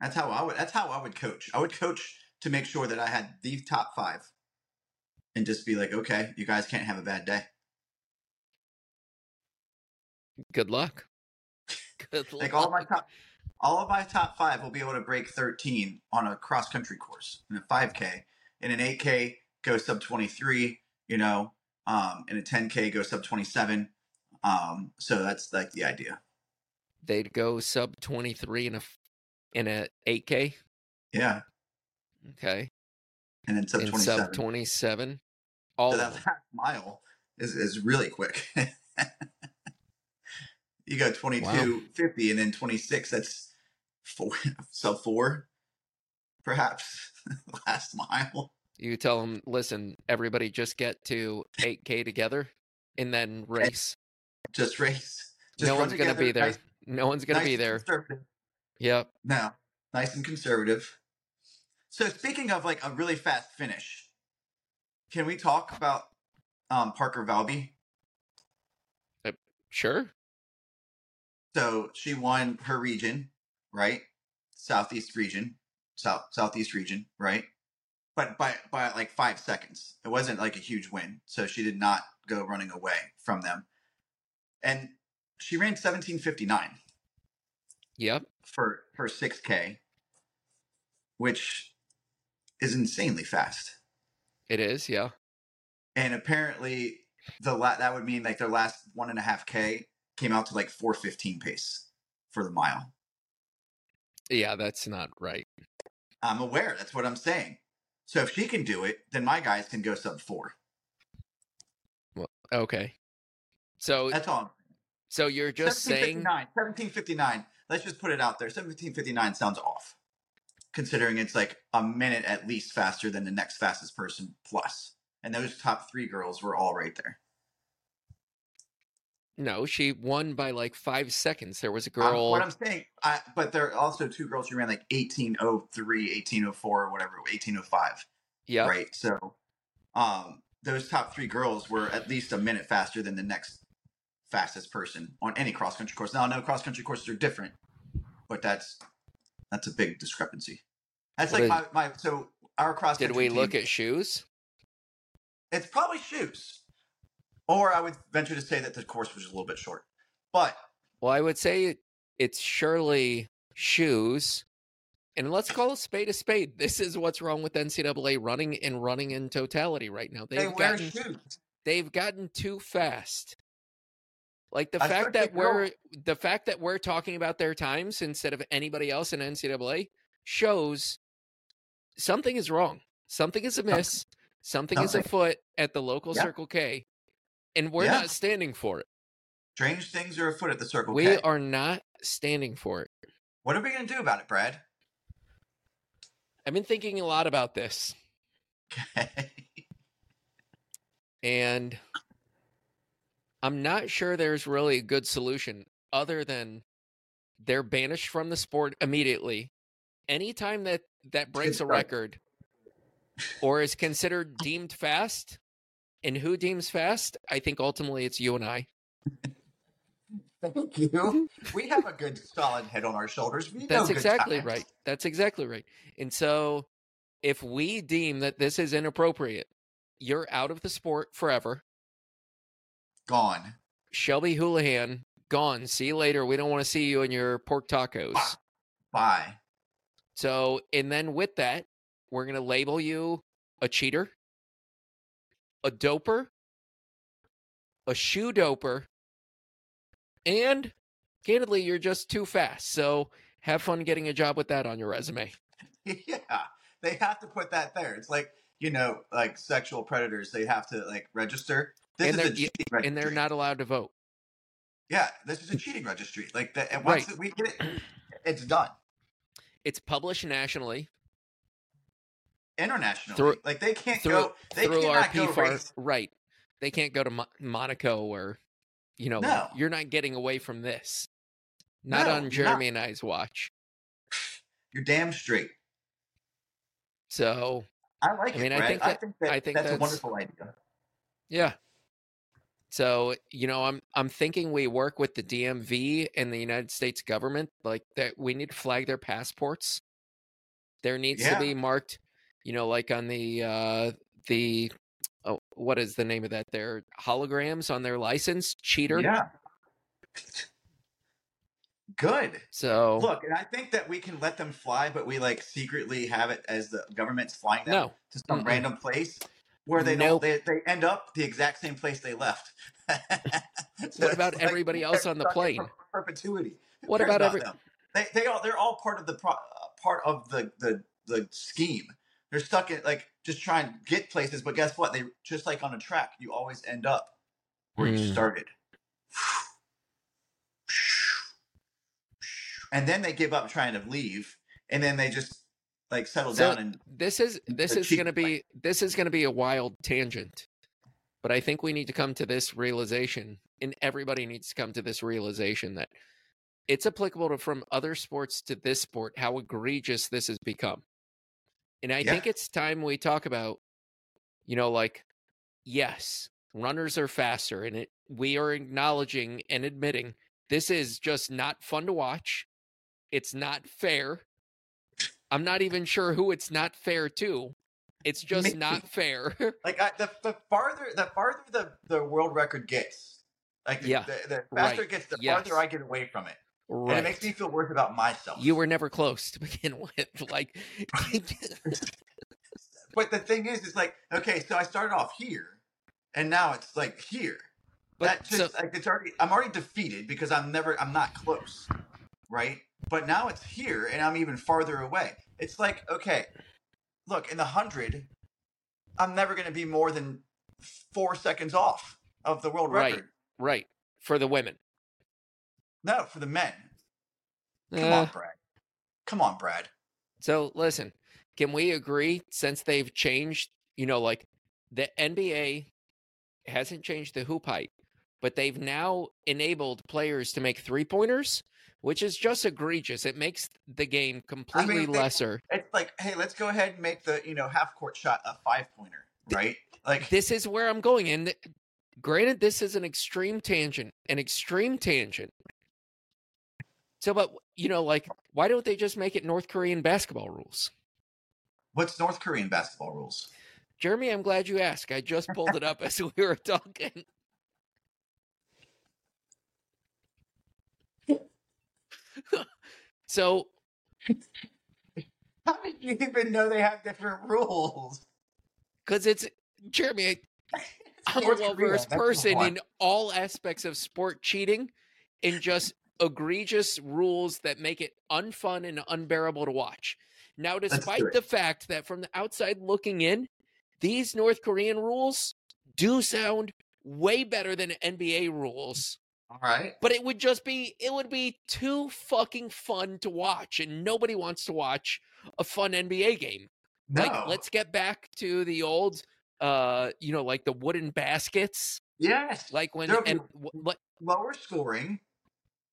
B: That's how I would. That's how I would coach. I would coach to make sure that I had the top five, and just be like, okay, you guys can't have a bad day.
A: Good luck. Good luck.
B: Like all of my top, all of my top five will be able to break thirteen on a cross country course in a five k. In an eight k, go sub twenty three. You know, um, in a ten k, go sub twenty seven. Um, so that's like the idea.
A: They'd go sub 23 in a in a 8K.
B: Yeah,
A: Okay.
B: and then sub
A: in
B: twenty
A: sub 27. All
B: So that last mile is, is really quick. [LAUGHS] you go 22, 50, and then 26. That's four, [LAUGHS] sub four, perhaps, [LAUGHS] last mile.
A: You tell them, listen, everybody just get to 8K together and then [LAUGHS] race.
B: Just race. Just
A: no one's going to be there.
B: Nice,
A: no one's going to
B: nice
A: be there. Yep.
B: No, nice and conservative. So speaking of like a really fast finish, can we talk about um, Parker Valby?
A: Sure.
B: So she won her region, right? Southeast region, south southeast region, right? But by by like five seconds. It wasn't like a huge win. So she did not go running away from them. And she ran 1759
A: Yep.
B: for for 6K, which is insanely fast.
A: It is. Yeah.
B: And apparently the la- that would mean like their last one and a half K came out to like 415 pace for the mile.
A: Yeah. That's not right.
B: I'm aware. That's what I'm saying. So if she can do it, then my guys can go sub four.
A: Well, Okay. So,
B: That's all.
A: so you're just saying,
B: 1759. 1759. Let's just put it out there. 1759 sounds off, considering it's like a minute at least faster than the next fastest person plus. And those top three girls were all right there.
A: No, she won by like five seconds. There was a
B: Um,
A: girl.
B: what I'm saying, I, but there are also two girls who ran like 1803, 1804, or whatever, 1805.
A: yeah.
B: right? So, um, those top three girls were at least a minute faster than the next fastest person on any cross country course. Now, I know cross country courses are different, but that's that's a big discrepancy. That's
A: What
B: like
A: is-
B: my, my so our cross.
A: Did we look
B: team-
A: at shoes?
B: It's probably shoes, or I would venture to say that the course was a little bit short. But
A: Well, I would say it's surely shoes. And let's call a spade a spade. [LAUGHS] This is what's wrong with NCAA running and running in totality right now.
B: they
A: They've
B: wear
A: gotten
B: shoes.
A: they've gotten too fast. Like the
B: I
A: fact that we're the fact that we're talking about their times instead of anybody else in NCAA shows something is wrong. Something is amiss. Something is afoot at the local
B: Yeah.
A: Circle K, and we're
B: Yeah.
A: not standing for it.
B: Strange things are afoot at the Circle
A: We
B: K.
A: are not standing for it.
B: What are we going to do about it, Brad?
A: I've been thinking a lot about this, Okay. [LAUGHS] and I'm not sure there's really a good solution other than they're banished from the sport immediately. Anytime that that breaks a record or is considered deemed fast, and who deems fast, I think ultimately it's you and I. [LAUGHS]
B: Thank you. We have a good solid head on our shoulders. We
A: That's exactly right. That's exactly right. And so if we deem that this is inappropriate, you're out of the sport forever.
B: Gone.
A: Shelby Houlihan, gone. See you later. We don't want to see you in your pork tacos.
B: Bye.
A: So, and then with that, we're going to label you a cheater, a doper, a shoe doper, and candidly, you're just too fast. So, have fun getting a job with that on your resume. [LAUGHS]
B: yeah, they have to put that there. It's like you know, like sexual predators. They have to like register. This
A: And
B: is a
A: they're-
B: cheating registry.
A: And they're not allowed to vote.
B: Yeah, this is a cheating registry. Like that. And once
A: Right.
B: we get it, it's done
A: It's published nationally
B: internationally.
A: Through-
B: like they can't
A: through
B: go. They
A: through
B: cannot go race.
A: right. They can't go to Mo- Monaco or, you know,
B: No.
A: you're not getting away from this. Not
B: No,
A: on Jeremy and I's watch. [SIGHS]
B: You're damn straight.
A: So
B: I like
A: I
B: it.
A: mean, I
B: Brad.
A: think
B: I think that
A: I think
B: that's, a wonderful idea.
A: Yeah. So, you know, I'm I'm thinking we work with the DMV and the United States government like that we need to flag their passports. There needs
B: Yeah.
A: to be marked, you know, like on the uh the oh, what is the name of that? Their holograms on their license, cheater.
B: Yeah. Good.
A: So
B: Look, and I think that we can let them fly, but we like secretly have it as the government's flying them
A: no.
B: to some
A: Mm-mm.
B: random place where they
A: Nope.
B: don't they, they end up the exact same place they left. So [LAUGHS]
A: What about
B: like
A: everybody else on the plane?
B: per- Perpetuity.
A: What
B: cares
A: about every-
B: them? They they all they're all part of the pro, uh, part of the the the scheme. They're stuck in like just trying to get places, but guess what? They just like on a track, you always end up where you
A: Mm.
B: started. And then they give up trying to leave, and then they just like settle
A: So-
B: down and
A: This is this is going to be this is going to be a wild tangent. But I think we need to come to this realization and everybody needs to come to this realization that it's applicable to from other sports to this sport how egregious this has become. And I
B: Yeah.
A: think it's time we talk about you know like yes, runners are faster and it we are acknowledging and admitting this is just not fun to watch. It's not fair. I'm not even sure who it's not fair to. It's just
B: Me.
A: not fair. [LAUGHS]
B: like I, the the farther the farther the the world record gets, like the,
A: Yeah,
B: the, the faster
A: right,
B: it gets, the
A: yes.
B: farther I get away from it, and it makes me feel worse about myself.
A: You were never close to begin [LAUGHS] with. Like, [LAUGHS] [LAUGHS]
B: But the thing is, it's like okay, so I started off here, and now it's like here.
A: but
B: that just
A: so,
B: like it's already I'm already defeated because I'm never I'm not close, right? But now it's here, and I'm even farther away. It's like okay, look in the hundred, I'm never going to be more than four seconds off of the world
A: Right.
B: record.
A: right for the women.
B: No, for the men. Come
A: Uh,
B: on, Brad. Come on, Brad.
A: So listen, can we agree since they've changed, you know, like the NBA hasn't changed the hoop height, but they've now enabled players to make three pointers, which is just egregious. It makes the game completely
B: they-
A: lesser.
B: It's like, hey, let's go ahead and make the you know half court shot a five pointer, right? Like
A: this is where I'm going. And granted, this is an extreme tangent, an extreme tangent. So, but you know, like, why don't they just make it North Korean basketball rules?
B: what's North Korean basketball rules?
A: Jeremy, I'm glad you asked. I just pulled it up as [LAUGHS] we were talking. [LAUGHS] so,
B: How did you even know they have different rules?
A: because it's Jeremy, [LAUGHS] I'm a well versed person in all aspects of sport cheating and just egregious rules that make it unfun and unbearable to watch. Now, despite the fact that from the outside looking in, these North Korean rules do sound way better than NBA rules,
B: All right.
A: but it would just be it would be too fucking fun to watch, and nobody wants to watch a fun NBA game.
B: No.
A: Like, let's get back to the old, uh, you know, like the wooden baskets,
B: yes.
A: like when and wh- what?
B: lower scoring.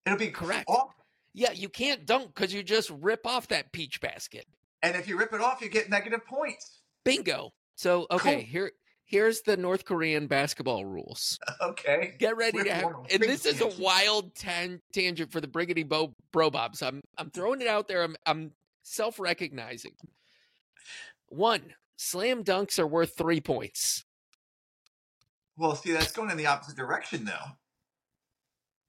B: It'll be
A: Correct.
B: off.
A: Yeah, you can't dunk because you just rip off that peach basket.
B: And if you rip it off, you get negative points.
A: Bingo. So okay,
B: Cool.
A: here here's the North Korean basketball rules.
B: Okay.
A: Get ready
B: Rip
A: to have, and this is a wild tan- tangent for the Briggity Bo Bro Bob. So I'm I'm throwing it out there. I'm I'm self recognizing. One, slam dunks are worth three points.
B: Well, see, that's going in the opposite direction, though.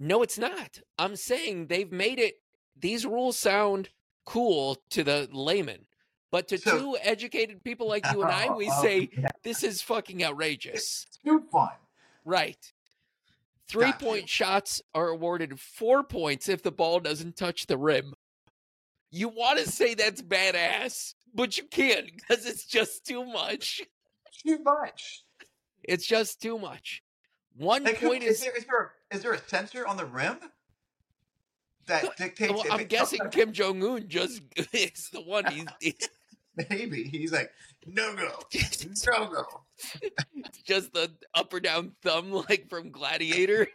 A: No, it's not. I'm saying they've made it. These rules sound cool to the layman, but to
B: So-
A: two educated people like you and I, [LAUGHS] we
B: Oh,
A: say
B: yeah.
A: this is fucking outrageous.
B: It's Too fun.
A: Right. Three
B: Got you.
A: point shots are awarded four points if the ball doesn't touch the rim. You want to say that's badass, but you can't because it's just too much.
B: Too much.
A: It's just too much. One
B: Like,
A: point
B: is,
A: is.
B: there, is, there, is there a sensor on the rim that dictates?
A: Well, I'm guessing
B: comes-
A: Kim Jong Un just [LAUGHS] is the one. [LAUGHS] He's
B: Maybe he's like, no go, [LAUGHS] no go.
A: Just the up or down thumb like from Gladiator.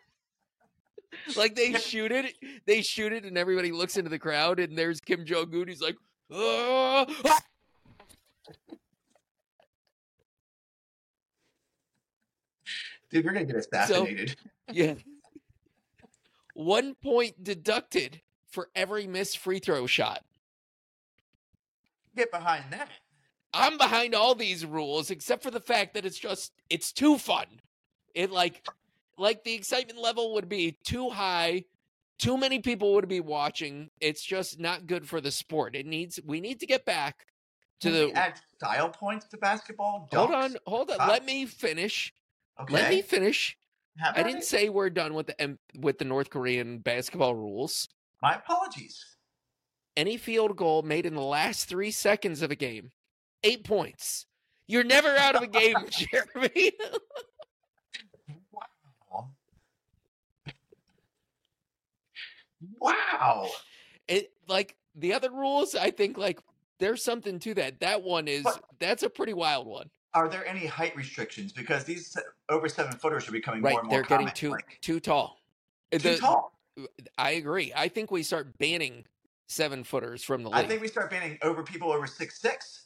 A: like they shoot it, they shoot it, and everybody looks into the crowd, and there's Kim Jong Un. He's like, "Ah, ah."
B: Dude, you're gonna get assassinated.
A: yeah. One point deducted for every missed free throw shot.
B: Get behind that.
A: I'm behind all these rules except for the fact that it's just it's too fun. It like like the excitement level would be too high. Too many people would be watching. It's just not good for the sport. It needs we need to get back to
B: Can
A: the
B: add style points to basketball.
A: Hold
B: Dunks?
A: on, hold on. Let me finish.
B: Okay.
A: Let me finish.
B: Have
A: I didn't say we're done with the with the North Korean basketball rules.
B: My apologies.
A: Any field goal made in the last 3 seconds of a game, 8 points. You're never out of a game, [LAUGHS] Jeremy. [LAUGHS]
B: Wow. Wow.
A: it like the other rules i think like there's something to that that one is
B: But-
A: that's a pretty wild one
B: Are there any height restrictions? Because these over seven footers are becoming
A: right
B: more and more
A: they're getting too
B: Like,
A: too tall uh,
B: too
A: The-
B: tall.
A: i agree i think we start banning seven footers from the league.
B: I think we start banning over people over six six.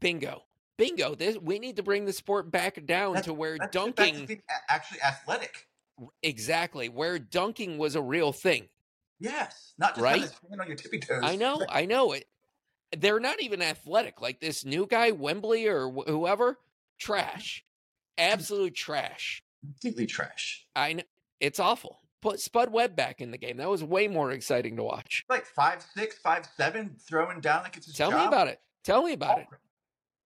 A: bingo bingo this we need to bring the sport back down
B: That's-
A: to where dunking
B: that's actually athletic.
A: exactly where dunking was a real thing
B: Yes, not just
A: Right?
B: on your tippy toes.
A: i know i know it they're not even athletic like this new guy wembley or wh- whoever trash absolute trash
B: completely trash.
A: I know it's awful. Put Spud Webb back in the game. That was way more exciting to watch.
B: Like five six, five seven, throwing down like it's his
A: Tell
B: job.
A: me about it. Tell me about it.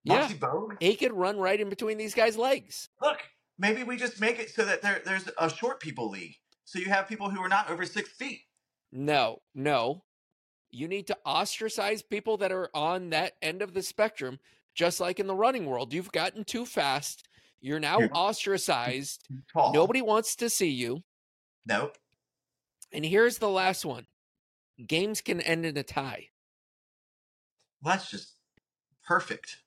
A: Yeah,
B: Bogue.
A: he could run right in between these guys' legs.
B: Look, maybe we just make it so that there, there's a short people league. So you have people who are not over six feet.
A: No, no. You need to ostracize people that are on that end of the spectrum, just like in the running world. You've gotten too fast. You're now
B: Yeah.
A: ostracized.
B: Tall.
A: Nobody wants to see you.
B: Nope.
A: And here's the last one games can end in a tie.
B: Well, that's just perfect.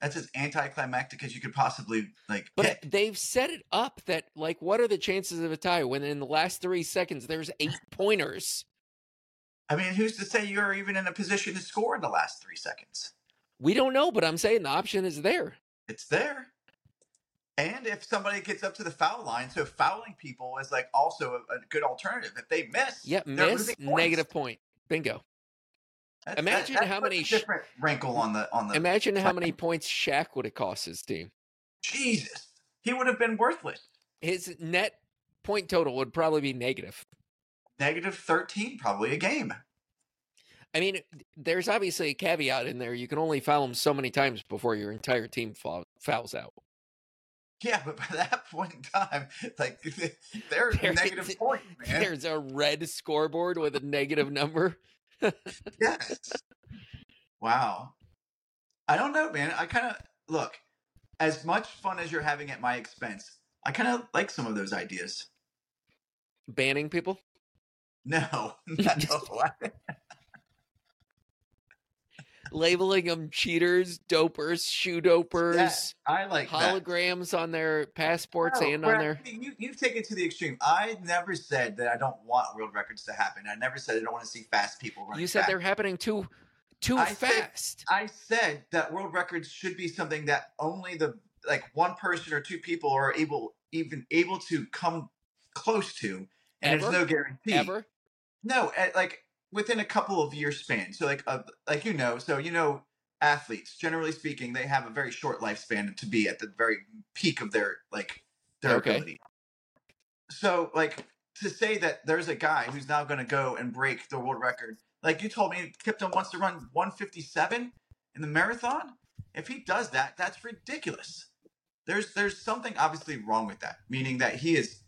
B: That's as anticlimactic as you could possibly like
A: But
B: get.
A: they've set it up that like what are the chances of a tie when in the last three seconds there's eight pointers?
B: I mean, who's to say you're even in a position to score in the last three seconds?
A: We don't know, but I'm saying the option is there.
B: It's there. And if somebody gets up to the foul line, so fouling people is like also a, a good alternative. If they miss,
A: Yep, miss negative point. Bingo.
B: That's-
A: Imagine
B: that,
A: how many
B: different wrinkle on the on the.
A: Imagine how many points Shaq would have cost his team.
B: Jesus, he would have been worthless.
A: His net point total would probably be negative.
B: Negative thirteen, probably a game.
A: I mean, there's obviously a caveat in there. You can only foul him so many times before your entire team fouls out.
B: Yeah, but by that [LAUGHS] point in time, like [LAUGHS] they're [LAUGHS]
A: There-
B: negative man.
A: There's a red scoreboard with a negative number.
B: Yes. Wow. I don't know, man. I kind of look as much fun as you're having at my expense. I kind of like some of those ideas.
A: Banning people.
B: No, [LAUGHS] no. [LAUGHS]
A: labeling them cheaters, dopers, shoe dopers,
B: Yeah, I like that.
A: holograms on their passports
B: No,
A: and on their.
B: You, you've taken it to the extreme. I never said that I don't want world records to happen. I never said I don't want to see fast people running.
A: You said
B: fast.
A: they're happening too, too
B: I said-
A: fast.
B: I said that world records should be something that only the like one person or two people are able even able to come close to, and
A: Ever?
B: there's no guarantee.
A: Ever?
B: No, at, like within a couple of years span. So like uh, like you know, so you know athletes generally speaking, they have a very short lifespan to be at the very peak of their like their
A: Okay.
B: ability. So like to say that there's a guy who's now going to go and break the world record. Like you told me Kiptum wants to run 157 in the marathon. If he does that, that's ridiculous. There's there's something obviously wrong with that, meaning that he is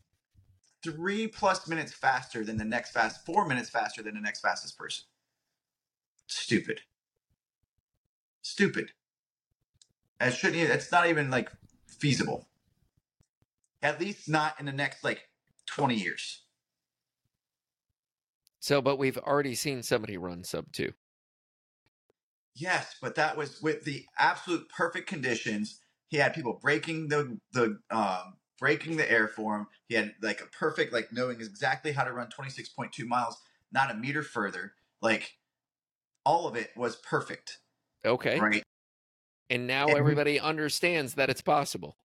B: three plus minutes faster than the next fast, four minutes faster than the next fastest person. Stupid. Stupid. It shouldn't. It's not even like feasible. At least not in the next like twenty years.
A: So, but we've already seen somebody run sub two.
B: Yes, but that was with the absolute perfect conditions. He had people breaking the the um, breaking the air for him. He had like a perfect like knowing exactly how to run twenty six point two miles, not a meter further. Like all of it was perfect,
A: Okay.
B: right?
A: And now
B: And we-
A: everybody understands that it's possible.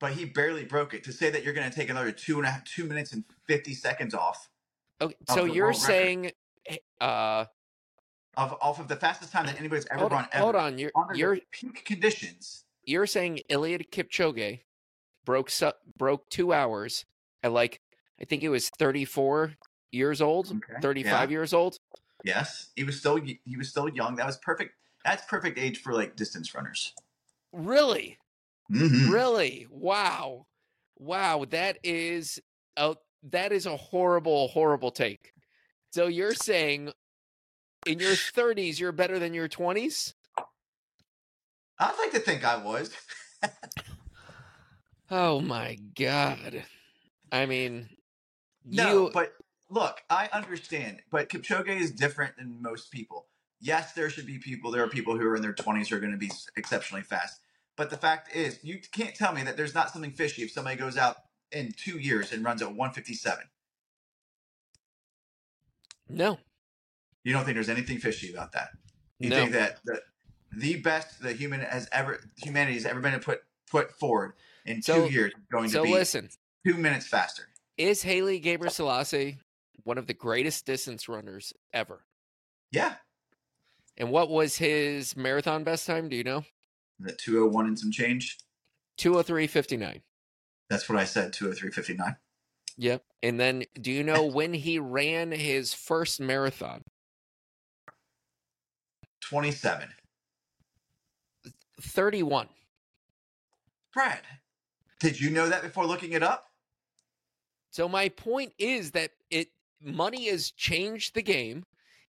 B: But he barely broke it. To say that you're going to take another two and a half, two minutes and fifty seconds off
A: Okay. So you're
B: world record.
A: saying, eh, uh,
B: of off of the fastest time that anybody's ever
A: hold,
B: run ever
A: hold on. You're you're
B: peak conditions.
A: you're saying Eliud Kipchoge broke su- broke two hours at like I think it was 34 years old,
B: Okay,
A: 35 years old.
B: Yes, he was still he was still young. That was perfect. That's perfect age for like distance runners.
A: Really?
B: Mm-hmm.
A: Really? Wow. Wow, that is a that is a horrible horrible take. So you're saying in your 30s you're better than your 20s?
B: I'd like to think I was. [LAUGHS]
A: Oh my god. I mean,
B: No,
A: you
B: but look, I understand, but Kipchoge is different than most people. Yes, there should be people. There are people who are in their twenties who are going to be exceptionally fast. But the fact is, you can't tell me that there's not something fishy if somebody goes out in two years and runs at 157.
A: no.
B: You don't think there's anything fishy about that? You
A: No.
B: think that the, the best the human has ever humanity has ever been put put forward in
A: So-
B: two years going
A: So
B: to be
A: listen,
B: two minutes faster.
A: is Haile Gebrselassie one of the greatest distance runners ever?
B: Yeah,
A: And what was his marathon best time? Do you know?
B: the 201 and some change.
A: 203.59.
B: That's what I said. 203.59.
A: Yep. And then do you know when he ran his first marathon?
B: 27.
A: 31.
B: Brad, did you know that before looking it up?
A: So my point is that it money has changed the game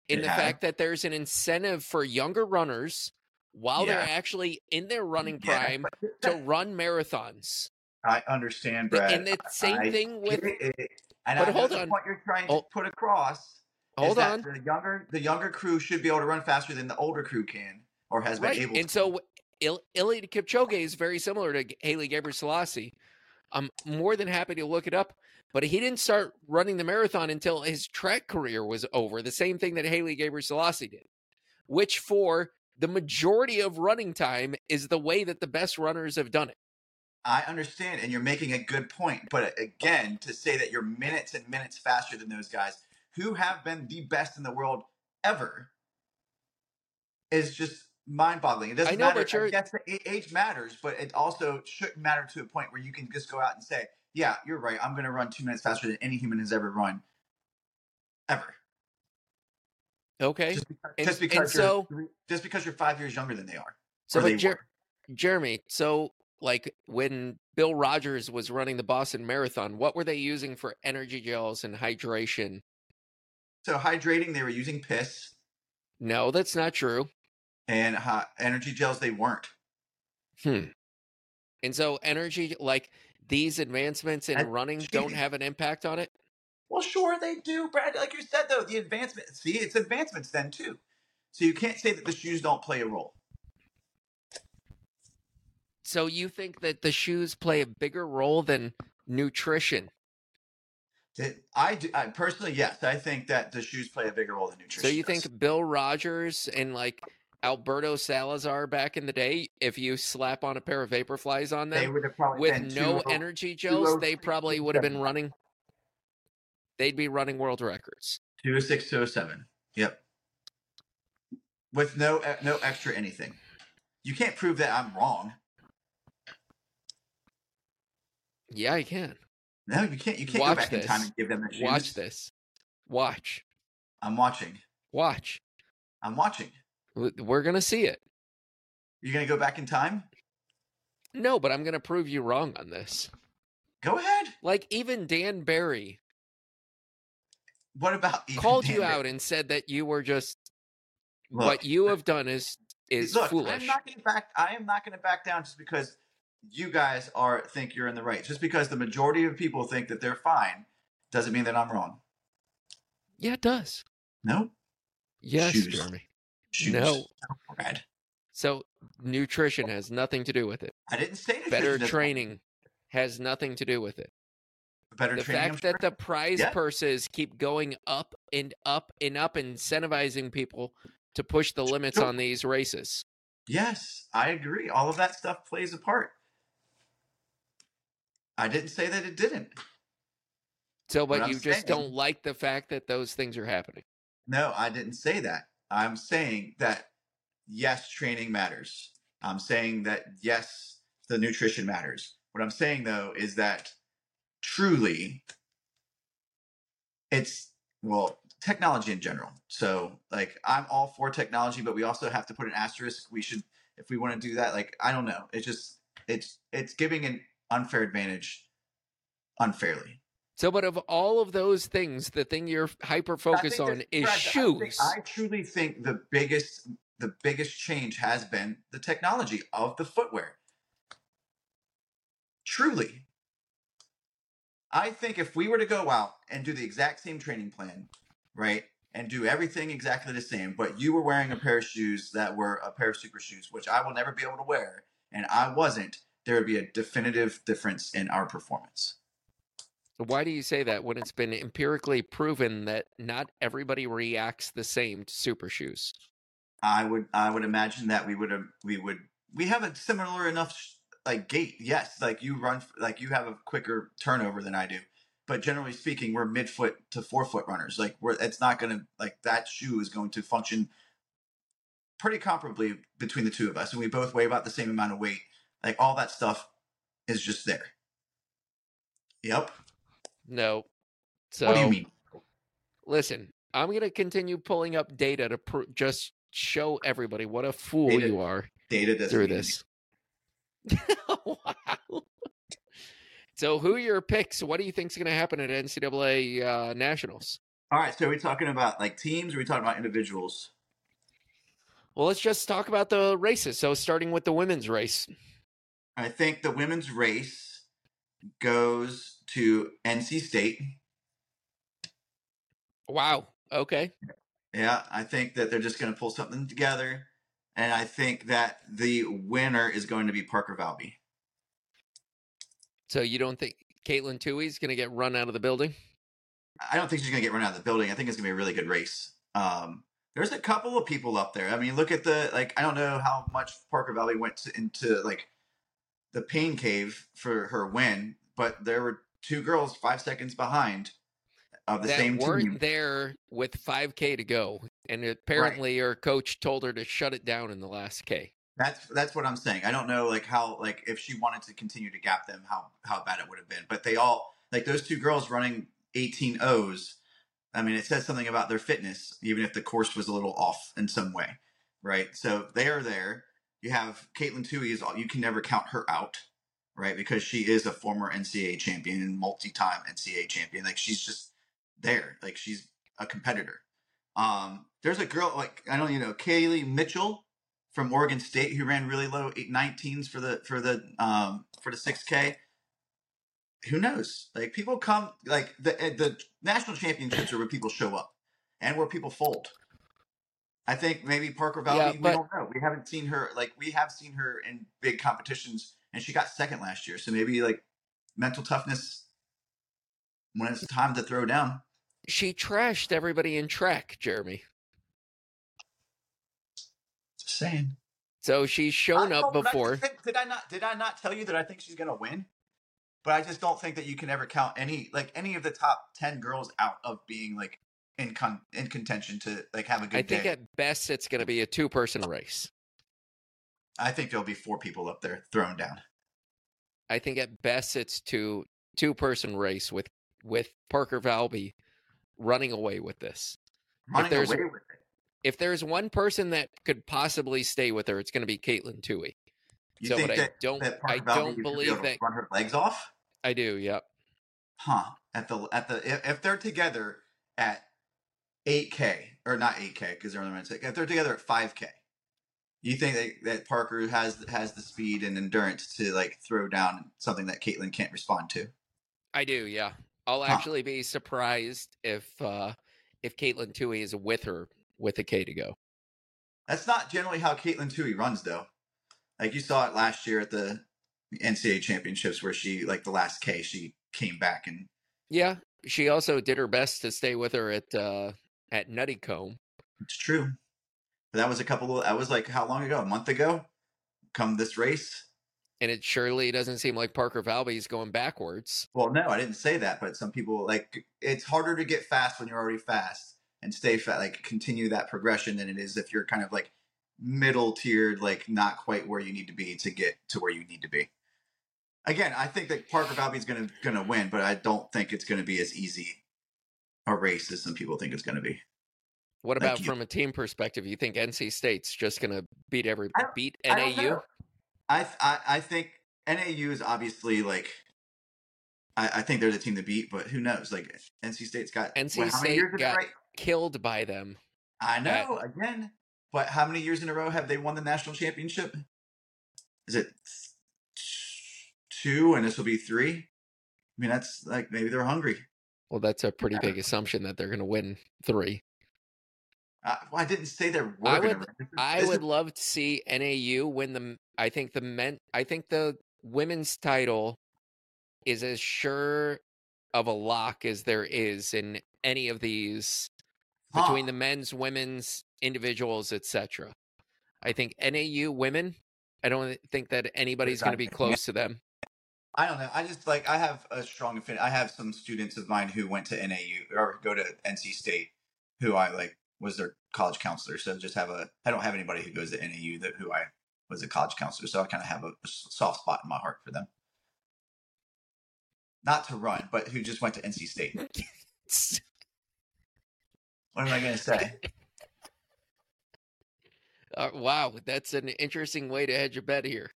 A: in the fact that there's an incentive for younger runners while they're actually in their running prime
B: but- [LAUGHS]
A: to run marathons.
B: I understand, Brad.
A: and the same
B: I
A: thing with
B: it. And
A: But
B: I
A: hold on.
B: point you're trying to
A: Hold-
B: put across. is
A: hold
B: that
A: on.
B: The younger the younger crew should be able to run faster than the older crew can or has
A: Right.
B: been able
A: And
B: to.
A: so Il- Eliud Kipchoge is very similar to Haile Gebrselassie. I'm more than happy to look it up, but he didn't start running the marathon until his track career was over. The same thing that Haile Gebrselassie did, which for the majority of running time is the way that the best runners have done it.
B: I understand, and you're making a good point. But uh, again, to say that you're minutes and minutes faster than those guys who have been the best in the world ever is just mind-boggling. It doesn't
A: I know,
B: matter.
A: but you're-
B: I guess the a- age matters, but it also shouldn't matter to a point where you can just go out and say, "Yeah, you're right. I'm going to run two minutes faster than any human has ever run, ever."
A: Okay.
B: Just because,
A: And-
B: just
A: and
B: because
A: so-
B: you're just because you're five years younger than they are.
A: So,
B: or they
A: but Jer-
B: were.
A: Jeremy, so like when Bill Rodgers was running the Boston Marathon, what were they using for energy gels and hydration?
B: So hydrating, they were using piss,
A: No, that's not true.
B: And hot energy gels they weren't.
A: Hmm. And so energy, like these advancements in
B: That's
A: running, don't have an impact on it.
B: Well, sure they do, Brad. Like you said, though, the advancement. See, it's advancements then too. So you can't say that the shoes don't play a role.
A: So you think that the shoes play a bigger role than nutrition?
B: I, do, I personally, yes, I think that the shoes play a bigger role than nutrition.
A: So you
B: does.
A: think Bill Rodgers and like Alberto Salazar back in the day, if you slap on a pair of Vaporflies on them
B: would have probably
A: with no
B: two-
A: energy gels, they probably would have been running. They'd be running world records.
B: 206, 207. Yep. With no no extra anything. You can't prove that I'm wrong.
A: Yeah, I can.
B: No, you can't. You can't
A: Watch
B: go back in time and give them the shoes.
A: Watch this. Watch.
B: I'm watching.
A: Watch.
B: I'm watching.
A: We're gonna see it.
B: You're gonna go back in time?
A: No, but I'm gonna prove you wrong on this.
B: Go ahead.
A: Like even Dan Barry
B: What about
A: called
B: Dan
A: you
B: Barry?
A: out and said that you were just
B: Look,
A: what you have done is is
B: Look,
A: foolish.
B: I'm not to back. I am not going to back down just because you guys are think you're in the right. Just because the majority of people think that they're fine doesn't mean that I'm wrong.
A: yeah, it does.
B: No,
A: Yes. Jeremy.
B: Shoes.
A: No.
B: Brad.
A: So nutrition oh. has nothing to do with it.
B: I didn't say
A: Better training has nothing to do with it.
B: Better
A: The
B: training. I'm
A: fact that the prize
B: Yeah.
A: purses keep going up and up and up, incentivizing people to push the limits
B: Sure.
A: on these races.
B: yes, I agree. All of that stuff plays a part. I didn't say that it didn't.
A: So, but
B: I'm
A: you just
B: saying-
A: don't like the fact that those things are happening.
B: No, I didn't say that. I'm saying that yes, training matters. I'm saying that yes, the nutrition matters. What I'm saying though is that truly it's well, technology in general. So like I'm all for technology, but we also have to put an asterisk. We should if we want to do that, like I don't know. It's just it's it's giving an unfair advantage unfairly.
A: So, but of all of those things, the thing you're hyper focused on is
B: Brad, I think-
A: shoes.
B: I, truly think the biggest the biggest change has been the technology of the footwear. Truly. I think if we were to go out and do the exact same training plan, right, and do everything exactly the same, but you were wearing a pair of shoes that were a pair of super shoes, which I will never be able to wear, and I wasn't, there would be a definitive difference in our performance.
A: Why do you say that when it's been empirically proven that not everybody reacts the same to super shoes?
B: I would I would imagine that we would have we would we have a similar enough like gait. Yes, like you run like you have a quicker turnover than I do. But generally speaking, we're midfoot to forefoot runners. Like we're it's not going to like that shoe is going to function pretty comparably between the two of us, and we both weigh about the same amount of weight. Like all that stuff is just there. Yep.
A: No. So
B: what do you mean?
A: listen, I'm going to continue pulling up data to pr- just show everybody what a fool
B: Data
A: you are
B: Data doesn't
A: through this. wow. [LAUGHS] So, who are your picks? What do you think's going to happen at NCAA uh, nationals?
B: All right, so are we talking about like teams or are we talking about individuals?
A: Well, let's just talk about the races. So, starting with the women's race.
B: I think the women's race goes to NC State.
A: Wow. Okay.
B: Yeah, I think that they're just going to pull something together. And I think that the winner is going to be Parker Valby.
A: So, you don't think Katelyn Tuohy's going to get run out of the building?
B: I don't think she's going to get run out of the building. I think it's going to be a really good race. Um, there's a couple of people up there. I mean, look at the like. I don't know how much Parker Valby went to, into like the pain cave for her win, but there were two girls five seconds behind of the
A: that
B: same
A: weren't
B: team.
A: there with 5K to go, and apparently her coach told her to shut it down in the last K.
B: That's that's what I'm saying. I don't know like how like if she wanted to continue to gap them, how how bad it would have been. But they all like those two girls running 18 O's. I mean, it says something about their fitness, even if the course was a little off in some way, right? So they are there. You have Katelyn Tuohy is all you can never count her out, right? Because she is a former NCAA champion and multi-time NCAA champion. Like she's just there. Like she's a competitor. Um, there's a girl like I don't you know Kaylee Mitchell from Oregon State who ran really low eight, 19s for the for the um, for the 6K. Who knows? Like people come like the eh, the national championships are where people show up and where people fold. I think maybe Parker Valby.
A: Yeah,
B: we don't know. We haven't seen her like we have seen her in big competitions, and she got second last year. So maybe like mental toughness when it's time to throw down.
A: She trashed everybody in track, Jeremy.
B: Just saying.
A: So she's shown up
B: I
A: before.
B: think- did I not? Did I not tell you that I think she's gonna win? But I just don't think that you can ever count any like any of the top ten girls out of being like in con- in contention to like have a good day.
A: I think
B: day.
A: at best it's going to be a two person race.
B: I think there'll be four people up there thrown down.
A: I think at best it's two two person race with with Parker Valby running away with this.
B: Running
A: there's-
B: away with it.
A: If there's one person that could possibly stay with her, it's going to be Katelyn Tuohy.
B: You
A: so,
B: think
A: but I
B: that,
A: don't,
B: that
A: I don't
B: used to be
A: believe that.
B: run her legs off?
A: I do. Yep.
B: Huh? At the at the if, if they're together at eight k or not eight k because they're on the men's if they're together at five k, you think that, that Parker has has the speed and endurance to like throw down something that Katelyn can't respond to?
A: I do. Yeah. I'll
B: Huh.
A: actually be surprised if uh if Katelyn Tuohy is with her with a K to go.
B: That's not generally how Katelyn Tuohy runs though. Like you saw it last year at the NCAA championships where she like the last K she came back and
A: Yeah. She also did her best to stay with her at uh at Nuttycombe.
B: it's true. That was a couple of that was like how long ago? A month ago? Come this race?
A: And it surely doesn't seem like Parker Valby is going backwards.
B: Well, no, I didn't say that, but some people like it's harder to get fast when you're already fast and stay fat, like continue that progression than it is if you're kind of like middle tiered, like not quite where you need to be to get to where you need to be. Again, I think that Parker Valby is gonna gonna win, but I don't think it's gonna be as easy a race as some people think it's gonna be.
A: What about from a team perspective? You think NC State's just going to beat every beat
B: I
A: NAU?
B: I, I I think NAU is obviously like. I, I think they're the team to beat, but who knows? Like NC State's got
A: NC
B: many
A: State got-
B: row?
A: Killed by them.
B: I know again, but how many years in a row have they won the national championship? Is it two, and this will be three? I mean, that's like maybe they're hungry.
A: Well, that's a pretty big assumption that they're going to win three.
B: Uh, well, I didn't say they were
A: I would- I would love to see NAU win the. I think the men. I think the women's title is as sure of a lock as there is in any of these between the men's, women's, individuals, etc. I think NAU women. I don't think that anybody's going to be close to them.
B: I don't know. I just like I have a strong affinity. I have some students of mine who went to NAU or go to NC State, who I like was their college counselor. So just have a. I don't have anybody who goes to NAU that who I was a college counselor. So I kind of have a, a soft spot in my heart for them. Not to run, but who just went to NC State. [LAUGHS] What am I going to say?
A: Uh, wow, that's an interesting way to hedge a bet here.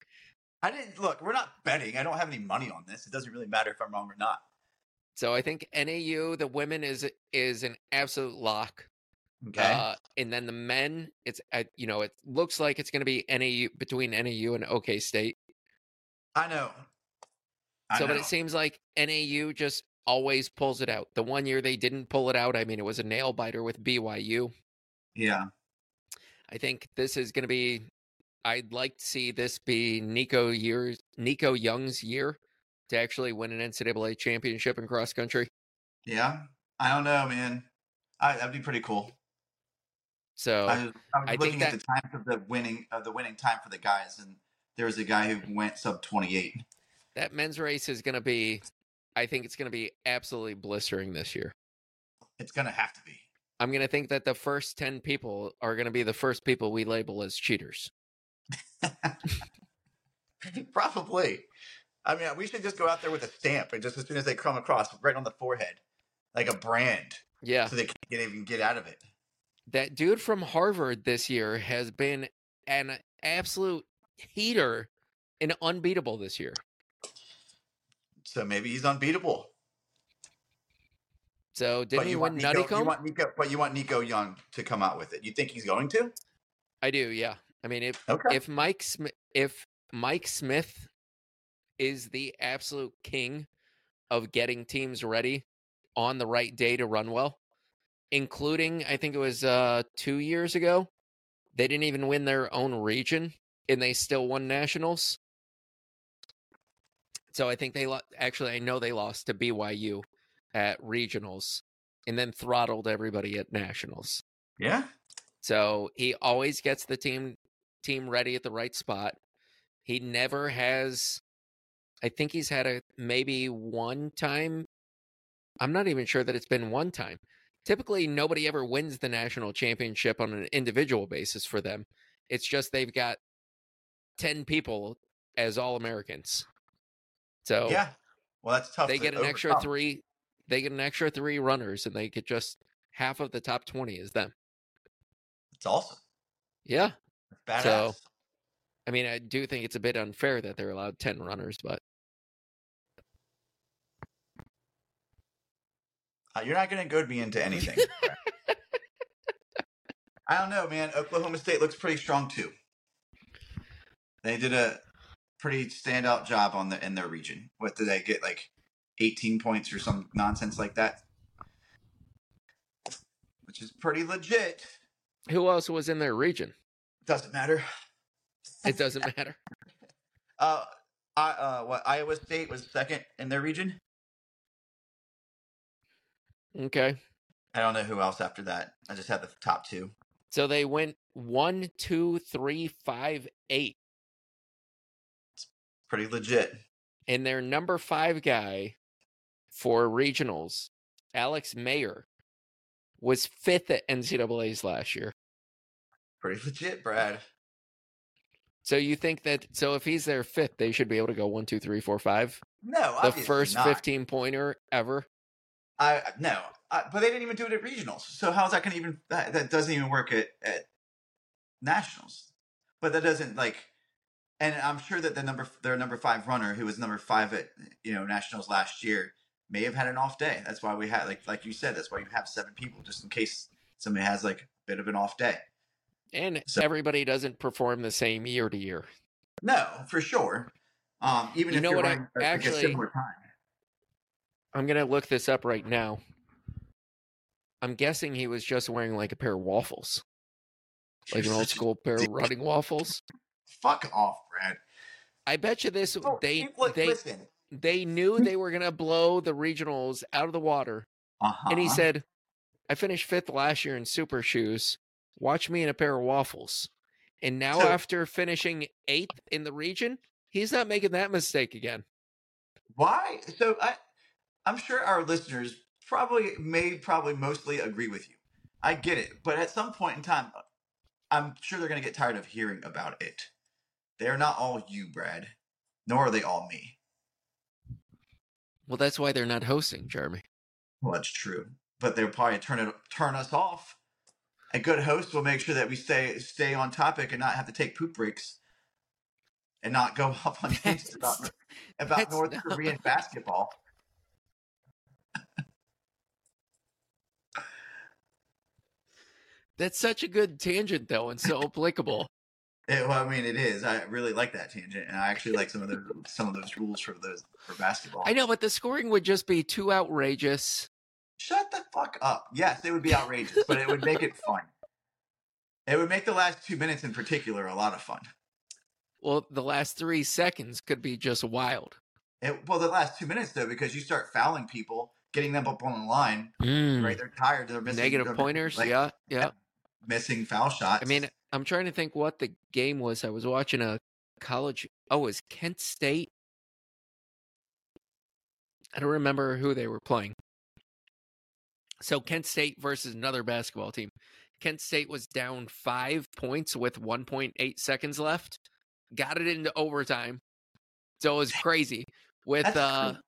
B: I didn't look. We're not betting. I don't have any money on this. It doesn't really matter if I'm wrong or not.
A: So I think NAU the women is is an absolute lock.
B: Okay.
A: Uh, and then the men, it's uh, you know it looks like it's going to be NAU between NAU and OK State.
B: I know. I
A: so, but it seems like NAU just always pulls it out. The one year they didn't pull it out, I mean, it was a nail biter with BYU.
B: yeah.
A: I think this is going to be. I'd like to see this be Nico years, Nico Young's year to actually win an NCAA championship in cross country.
B: Yeah. I don't know, man. I, that'd be pretty cool.
A: So
B: I was, I was
A: I
B: looking at
A: that-
B: the times of the winning of the winning time for the guys, and there was a guy who went sub 28.
A: That men's race is going to be, I think it's going to be absolutely blistering this year.
B: It's gonna have to be.
A: I'm going to think that the first 10 people are going to be the first people we label as cheaters. [LAUGHS]
B: Probably. I mean, we should just go out there with a stamp, and just as soon as they come across, right on the forehead, like a brand,
A: Yeah.
B: so they can't even get out of it.
A: That dude from Harvard this year has been an absolute heater and unbeatable this year.
B: So maybe he's unbeatable.
A: So didn't he
B: you
A: win
B: Nico, you want Nico, but you want Nico Young to come out with it. You think he's going to?
A: I do, yeah. I mean, if
B: Okay.
A: if Mike Smith, if Mike Smith is the absolute king of getting teams ready on the right day to run well, including I think it was uh 2 years ago, they didn't even win their own region and they still won nationals. So I think they lo- actually I know they lost to BYU at regionals and then throttled everybody at nationals.
B: yeah.
A: So he always gets the team team ready at the right spot. He never has I think he's had a maybe one time I'm not even sure that it's been one time. Typically nobody ever wins the national championship on an individual basis for them. It's just they've got 10 people as all Americans. So
B: Yeah. Well, that's tough.
A: they
B: to
A: get an extra 3 they get an extra 3 runners and they get just half of the top 20 is them.
B: It's awesome.
A: Yeah.
B: Badass.
A: So- I mean, I do think it's a bit unfair that they're allowed 10 runners, but
B: Uh, you're not going to goad me into anything. [LAUGHS] I don't know, man. Oklahoma State looks pretty strong too. They did a pretty standout job on the in their region. What did they get? Like 18 points or some nonsense like that, which is pretty legit.
A: who else was in their region?
B: Doesn't matter.
A: It doesn't matter. [LAUGHS]
B: Uh, I, uh, what Iowa State was second in their region.
A: Okay.
B: I don't know who else after that. I just had the top two.
A: So they went one, two, three, five, eight.
B: It's Pretty legit.
A: And their number five guy for regionals, Alex Maier, was fifth at NCAA's last year.
B: Pretty legit, Brad.
A: So you think that so if he's their fifth, they should be able to go one, two, three, four, five?
B: No,
A: The first
B: not.
A: fifteen pointer ever.
B: I no, I, but they didn't even do it at regionals. So how's that going to even? That, that doesn't even work at, at nationals. But that doesn't like, and I'm sure that the number their number five runner, who was number five at you know nationals last year, may have had an off day. That's why we had like like you said. That's why you have seven people just in case somebody has like a bit of an off day.
A: And
B: So-
A: everybody doesn't perform the same year to year.
B: No, for sure. Um, even
A: You
B: if
A: know
B: you're
A: what I-
B: running like, a similar time.
A: I'm gonna look this up right now. I'm guessing he was just wearing like a pair of waffles, like an old school pair of running waffles.
B: Fuck off, Brad.
A: I bet you this
B: Oh,
A: they
B: look,
A: they
B: listen.
A: they knew they were gonna blow the regionals out of the water,
B: Uh-huh.
A: and he said, "I finished fifth last year in super shoes. Watch me in a pair of waffles." And now
B: So-
A: after finishing eighth in the region, he's not making that mistake again.
B: Why? So I, I'm sure our listeners probably may probably mostly agree with you. I get it, but at some point in time, I'm sure they're going to get tired of hearing about it. They're not all you, Brad, nor are they all me.
A: Well, that's why they're not hosting, Jeremy.
B: Well, that's true, but they'll probably turn it turn us off. A good host will make sure that we stay stay on topic and not have to take poop breaks, and not go [LAUGHS] off on tangents about about North Korean basketball.
A: That's such a good tangent, though, and so applicable.
B: It, well, I mean, it is. I really like that tangent, and I actually like some of those some of those rules for those for basketball.
A: I know, but the scoring would just be too outrageous.
B: Shut the fuck up. Yes, it would be outrageous, but it would make it fun. It would make the last two minutes in particular a lot of fun.
A: Well, the last three seconds could be just wild.
B: It, well, the last two minutes though, because you start fouling people, getting them up on the line. Right, mm. they're tired. They're missing.
A: Negative
B: they're
A: pointers.
B: like,
A: yeah, yeah.
B: Missing foul shots.
A: I mean, I'm trying to think what the game was. I was watching a college. Oh, it was Kent State. I don't remember who they were playing. So Kent State versus another basketball team. Kent State was down five points with 1.8 seconds left. Got it into overtime. So it was crazy. With
B: That's
A: uh
B: crazy.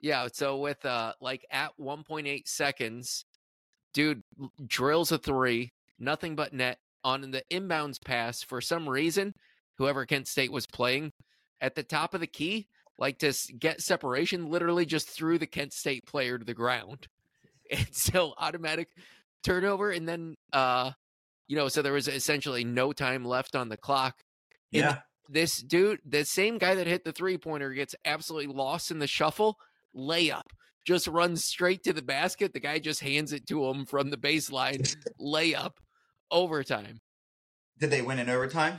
A: yeah, so with uh like at 1.8 seconds, dude drills a three, nothing but net on the inbounds pass for some reason, whoever Kent State was playing at the top of the key, like to get separation, literally just threw the Kent State player to the ground. [LAUGHS] And so automatic turnover and then uh you know, so there was essentially no time left on the clock. And
B: Yeah.
A: this dude, the same guy that hit the three pointer, gets absolutely lost in the shuffle. Layup just runs straight to the basket. The guy just hands it to him from the baseline. [LAUGHS] Layup, overtime.
B: Did they win in overtime?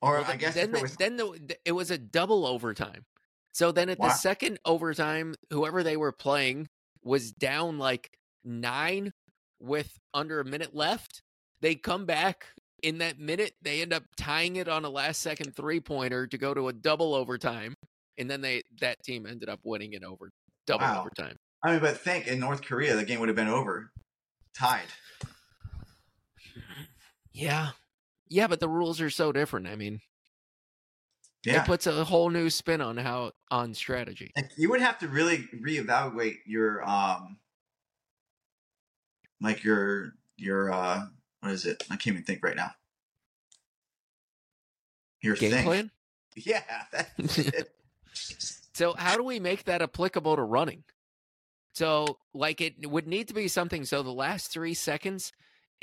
B: Or
A: Well,
B: I guess
A: then
B: it was
A: then the, it was a double overtime. So then at the second overtime, whoever they were playing was down like nine with under a minute left. They come back in that minute. They end up tying it on a last second three pointer to go to a double overtime, and then they that team ended up winning it over double
B: Wow.
A: overtime.
B: I mean, but think in North Korea the game would have been over, tied.
A: Yeah, yeah, but the rules are so different. I mean,
B: Yeah,
A: it puts a whole new spin on how on strategy.
B: You would have to really reevaluate your um, like your your uh, what is it? I can't even think right now. Your
A: Game
B: thing.
A: plan. [LAUGHS]
B: Yeah. [LAUGHS]
A: So how do we make that applicable to running? So like it would need to be something so the last 3 seconds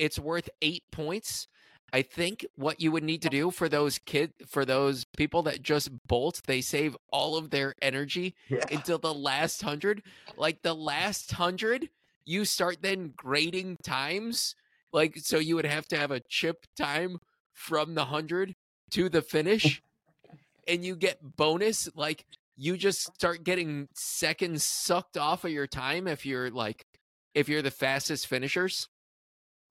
A: it's worth 8 points. I think what you would need to do for those kid for those people that just bolt, they save all of their energy
B: yeah.
A: until the last 100. Like the last 100, you start then grading times. Like so you would have to have a chip time from the 100 to the finish and you get bonus like you just start getting seconds sucked off of your time if you're like if you're the fastest finishers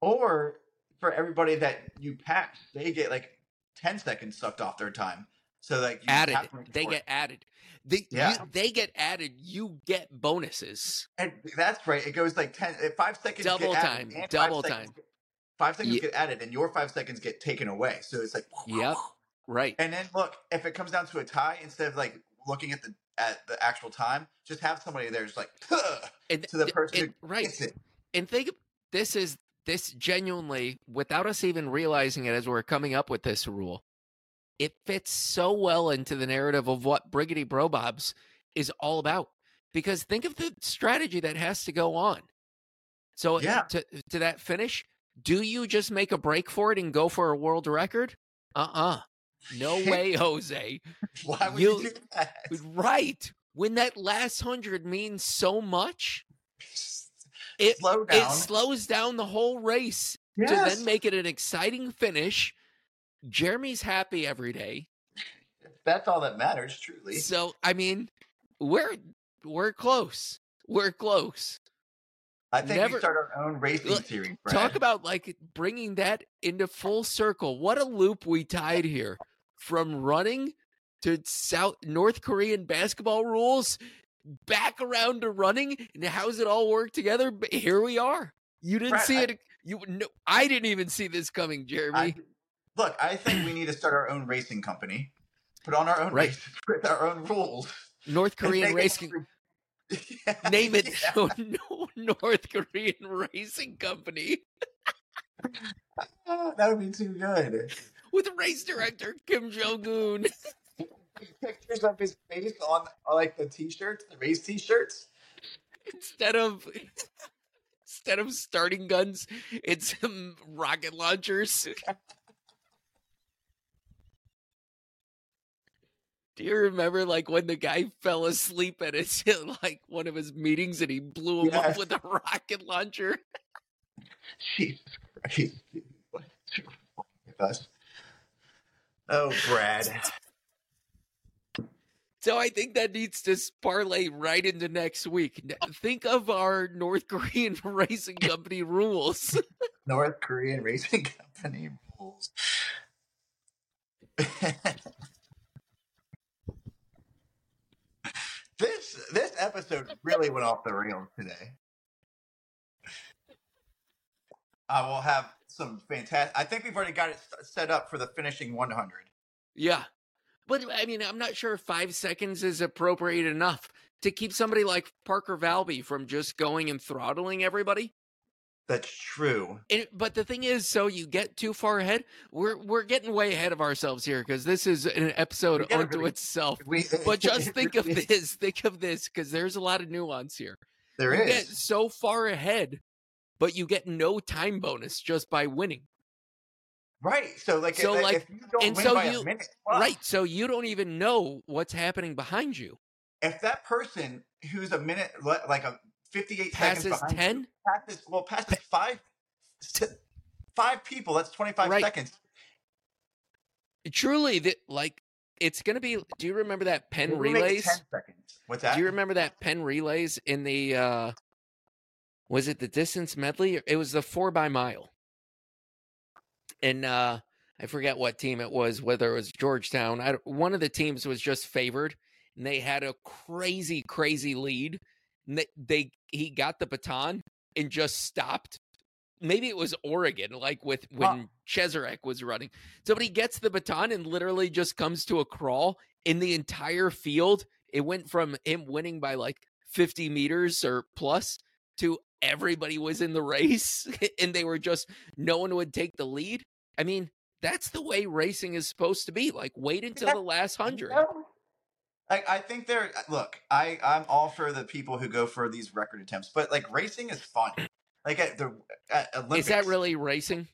B: Or for everybody that you pass, they get like ten seconds sucked off their time. So like you
A: added
B: have to make
A: they get added they,
B: Yeah.
A: you, they get added you get bonuses
B: And that's right. It goes like ten, uh, five seconds. get
A: Double
B: added,
A: time,
B: five
A: double
B: seconds
A: time.
B: Five seconds
A: Ye-
B: get added, and your five seconds get taken away. So it's like,
A: Yep. right
B: And then look, if it comes down to a tie, instead of like looking at the at the actual time, just have somebody there just like
A: and,
B: to the person
A: and-
B: who
A: right
B: it.
A: and think this is this genuinely without us even realizing it as we're coming up with this rule it fits so well into the narrative of what briggity brobobs is all about. Because think of the strategy that has to go on. So
B: Yeah.
A: to, to that finish do you just make a break for it and go for a world record? Uh-uh. No [LAUGHS] way jose.
B: Why would
A: You-
B: you, do that?
A: right. When that last hundred means so much it
B: Slow down.
A: it slows down the whole race to then make it an exciting finish. Jeremy's happy every day.
B: That's all that matters, truly.
A: So, I mean, we're we're close. We're close.
B: I think
A: never-
B: we start our own racing series.
A: Talk about like bringing that into full circle. What a loop we tied here from running to South North Korean basketball rules back around to running and how's it all work together? But here we are. You didn't
B: Brad,
A: see
B: I-
A: it. You no, I didn't even see this coming, Jeremy.
B: I, look, I think we need to start our own racing company, put on our own
A: Right.
B: races [LAUGHS] with our own rules.
A: North Korean racing.
B: Yeah, [LAUGHS]
A: Name it
B: yeah. [LAUGHS]
A: no, North Korean Racing Company
B: Ah, that would be too good.
A: with race director Kim Jong Un.
B: Pictures of his face on, on like the t-shirts, the race t-shirts.
A: Instead of instead of starting guns, it's um, rocket launchers. [LAUGHS] Do you remember like when the guy fell asleep at his [LAUGHS] like one of his meetings and he blew him up with a rocket launcher? [LAUGHS]
B: Jesus Christ. What is wrong with us? Oh, Brad.
A: So I think that needs to parlay right into next week. N- oh. Think of our [LAUGHS] [LAUGHS] [LAUGHS] North Korean racing company rules.
B: North Korean racing company rules. this this episode really went off the rails today. I will have some fantastic. I think we've already got it set up for the finishing 100.
A: Yeah. But I mean, I'm not sure if five seconds is appropriate enough to keep somebody like Parker Valby from just going and throttling everybody.
B: That's true.
A: And, but the thing is, so you get too far ahead. We're we're getting way ahead of ourselves here because this is an episode unto
B: really-
A: itself.
B: We, [LAUGHS]
A: But just think of this. Think of this because there's a lot of nuance here.
B: There
A: you
B: is.
A: get so far ahead, but you get no time bonus just by winning.
B: Right. So like,
A: So,
B: if,
A: like-
B: don't
A: and so you-
B: a minute,
A: Right. So you don't even know what's happening behind you.
B: If that person who's a minute, like a 58
A: Passes
B: seconds behind,
A: ten.
B: passes well, passes five, five people. That's 25
A: Right.
B: seconds.
A: Truly, that like it's gonna be. Do you remember that Penn
B: We'll
A: relays?
B: 10 seconds. What's that?
A: Do you remember that Penn relays in the? uh Was it the distance medley? It was the four by mile. And uh I forget what team it was, whether it was Georgetown. I, one of the teams was just favored, and they had a crazy, crazy lead. And they, they he got the baton and just stopped. Maybe it was Oregon, like with when Cheserek was running. Somebody gets the baton and literally just comes to a crawl in the entire field. It went from him winning by like 50 meters or plus to everybody was in the race [LAUGHS] and they were just no one would take the lead. I mean, that's the way racing is supposed to be. Like wait until
B: Yeah.
A: the last hundred.
B: I, I think there. Look, I I'm all for the people who go for these record attempts, but like racing is fun. Like at the at Olympics,
A: Is that really racing?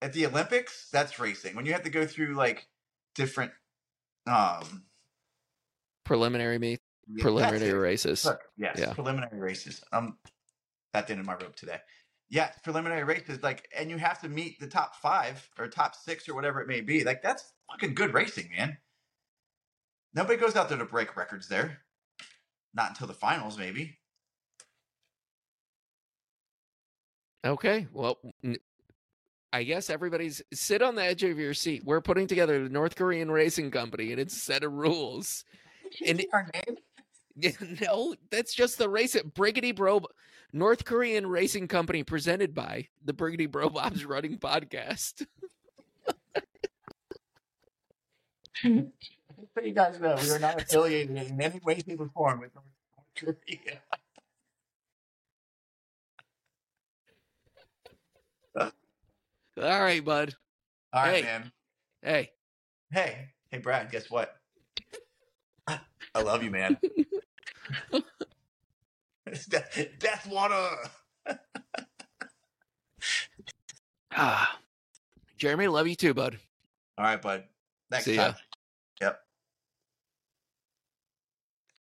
B: at the Olympics? That's racing. When you have to go through like different, um,
A: Preliminary meet,
B: yeah,
A: preliminary races.
B: Look, yes,
A: Yeah.
B: preliminary races. Um, that did in my rope today. Yeah, preliminary races. Like, and you have to meet the top five or top six or whatever it may be. Like, that's fucking good racing, man. Nobody goes out there to break records there. Not until the finals, maybe.
A: Okay. Well, I guess everybody's sit on the edge of your seat. We're putting together the North Korean Racing Company and its set of rules. [LAUGHS] And
B: our name. [LAUGHS]
A: no, that's just the race at Briggity Bro North Korean Racing Company presented by the Briggity Bro Bob's Running Podcast. [LAUGHS]
B: So you guys know we are not affiliated in any way, shape, or form with North Korea.
A: All right, bud.
B: All right,
A: Hey.
B: man.
A: Hey,
B: Hey, hey, Brad. Guess what? I love you, man. [LAUGHS] It's [LAUGHS] death, death water.
A: ah, Jeremy, love you too, bud.
B: All right, bud. Next
A: See ya.
B: time. Yep.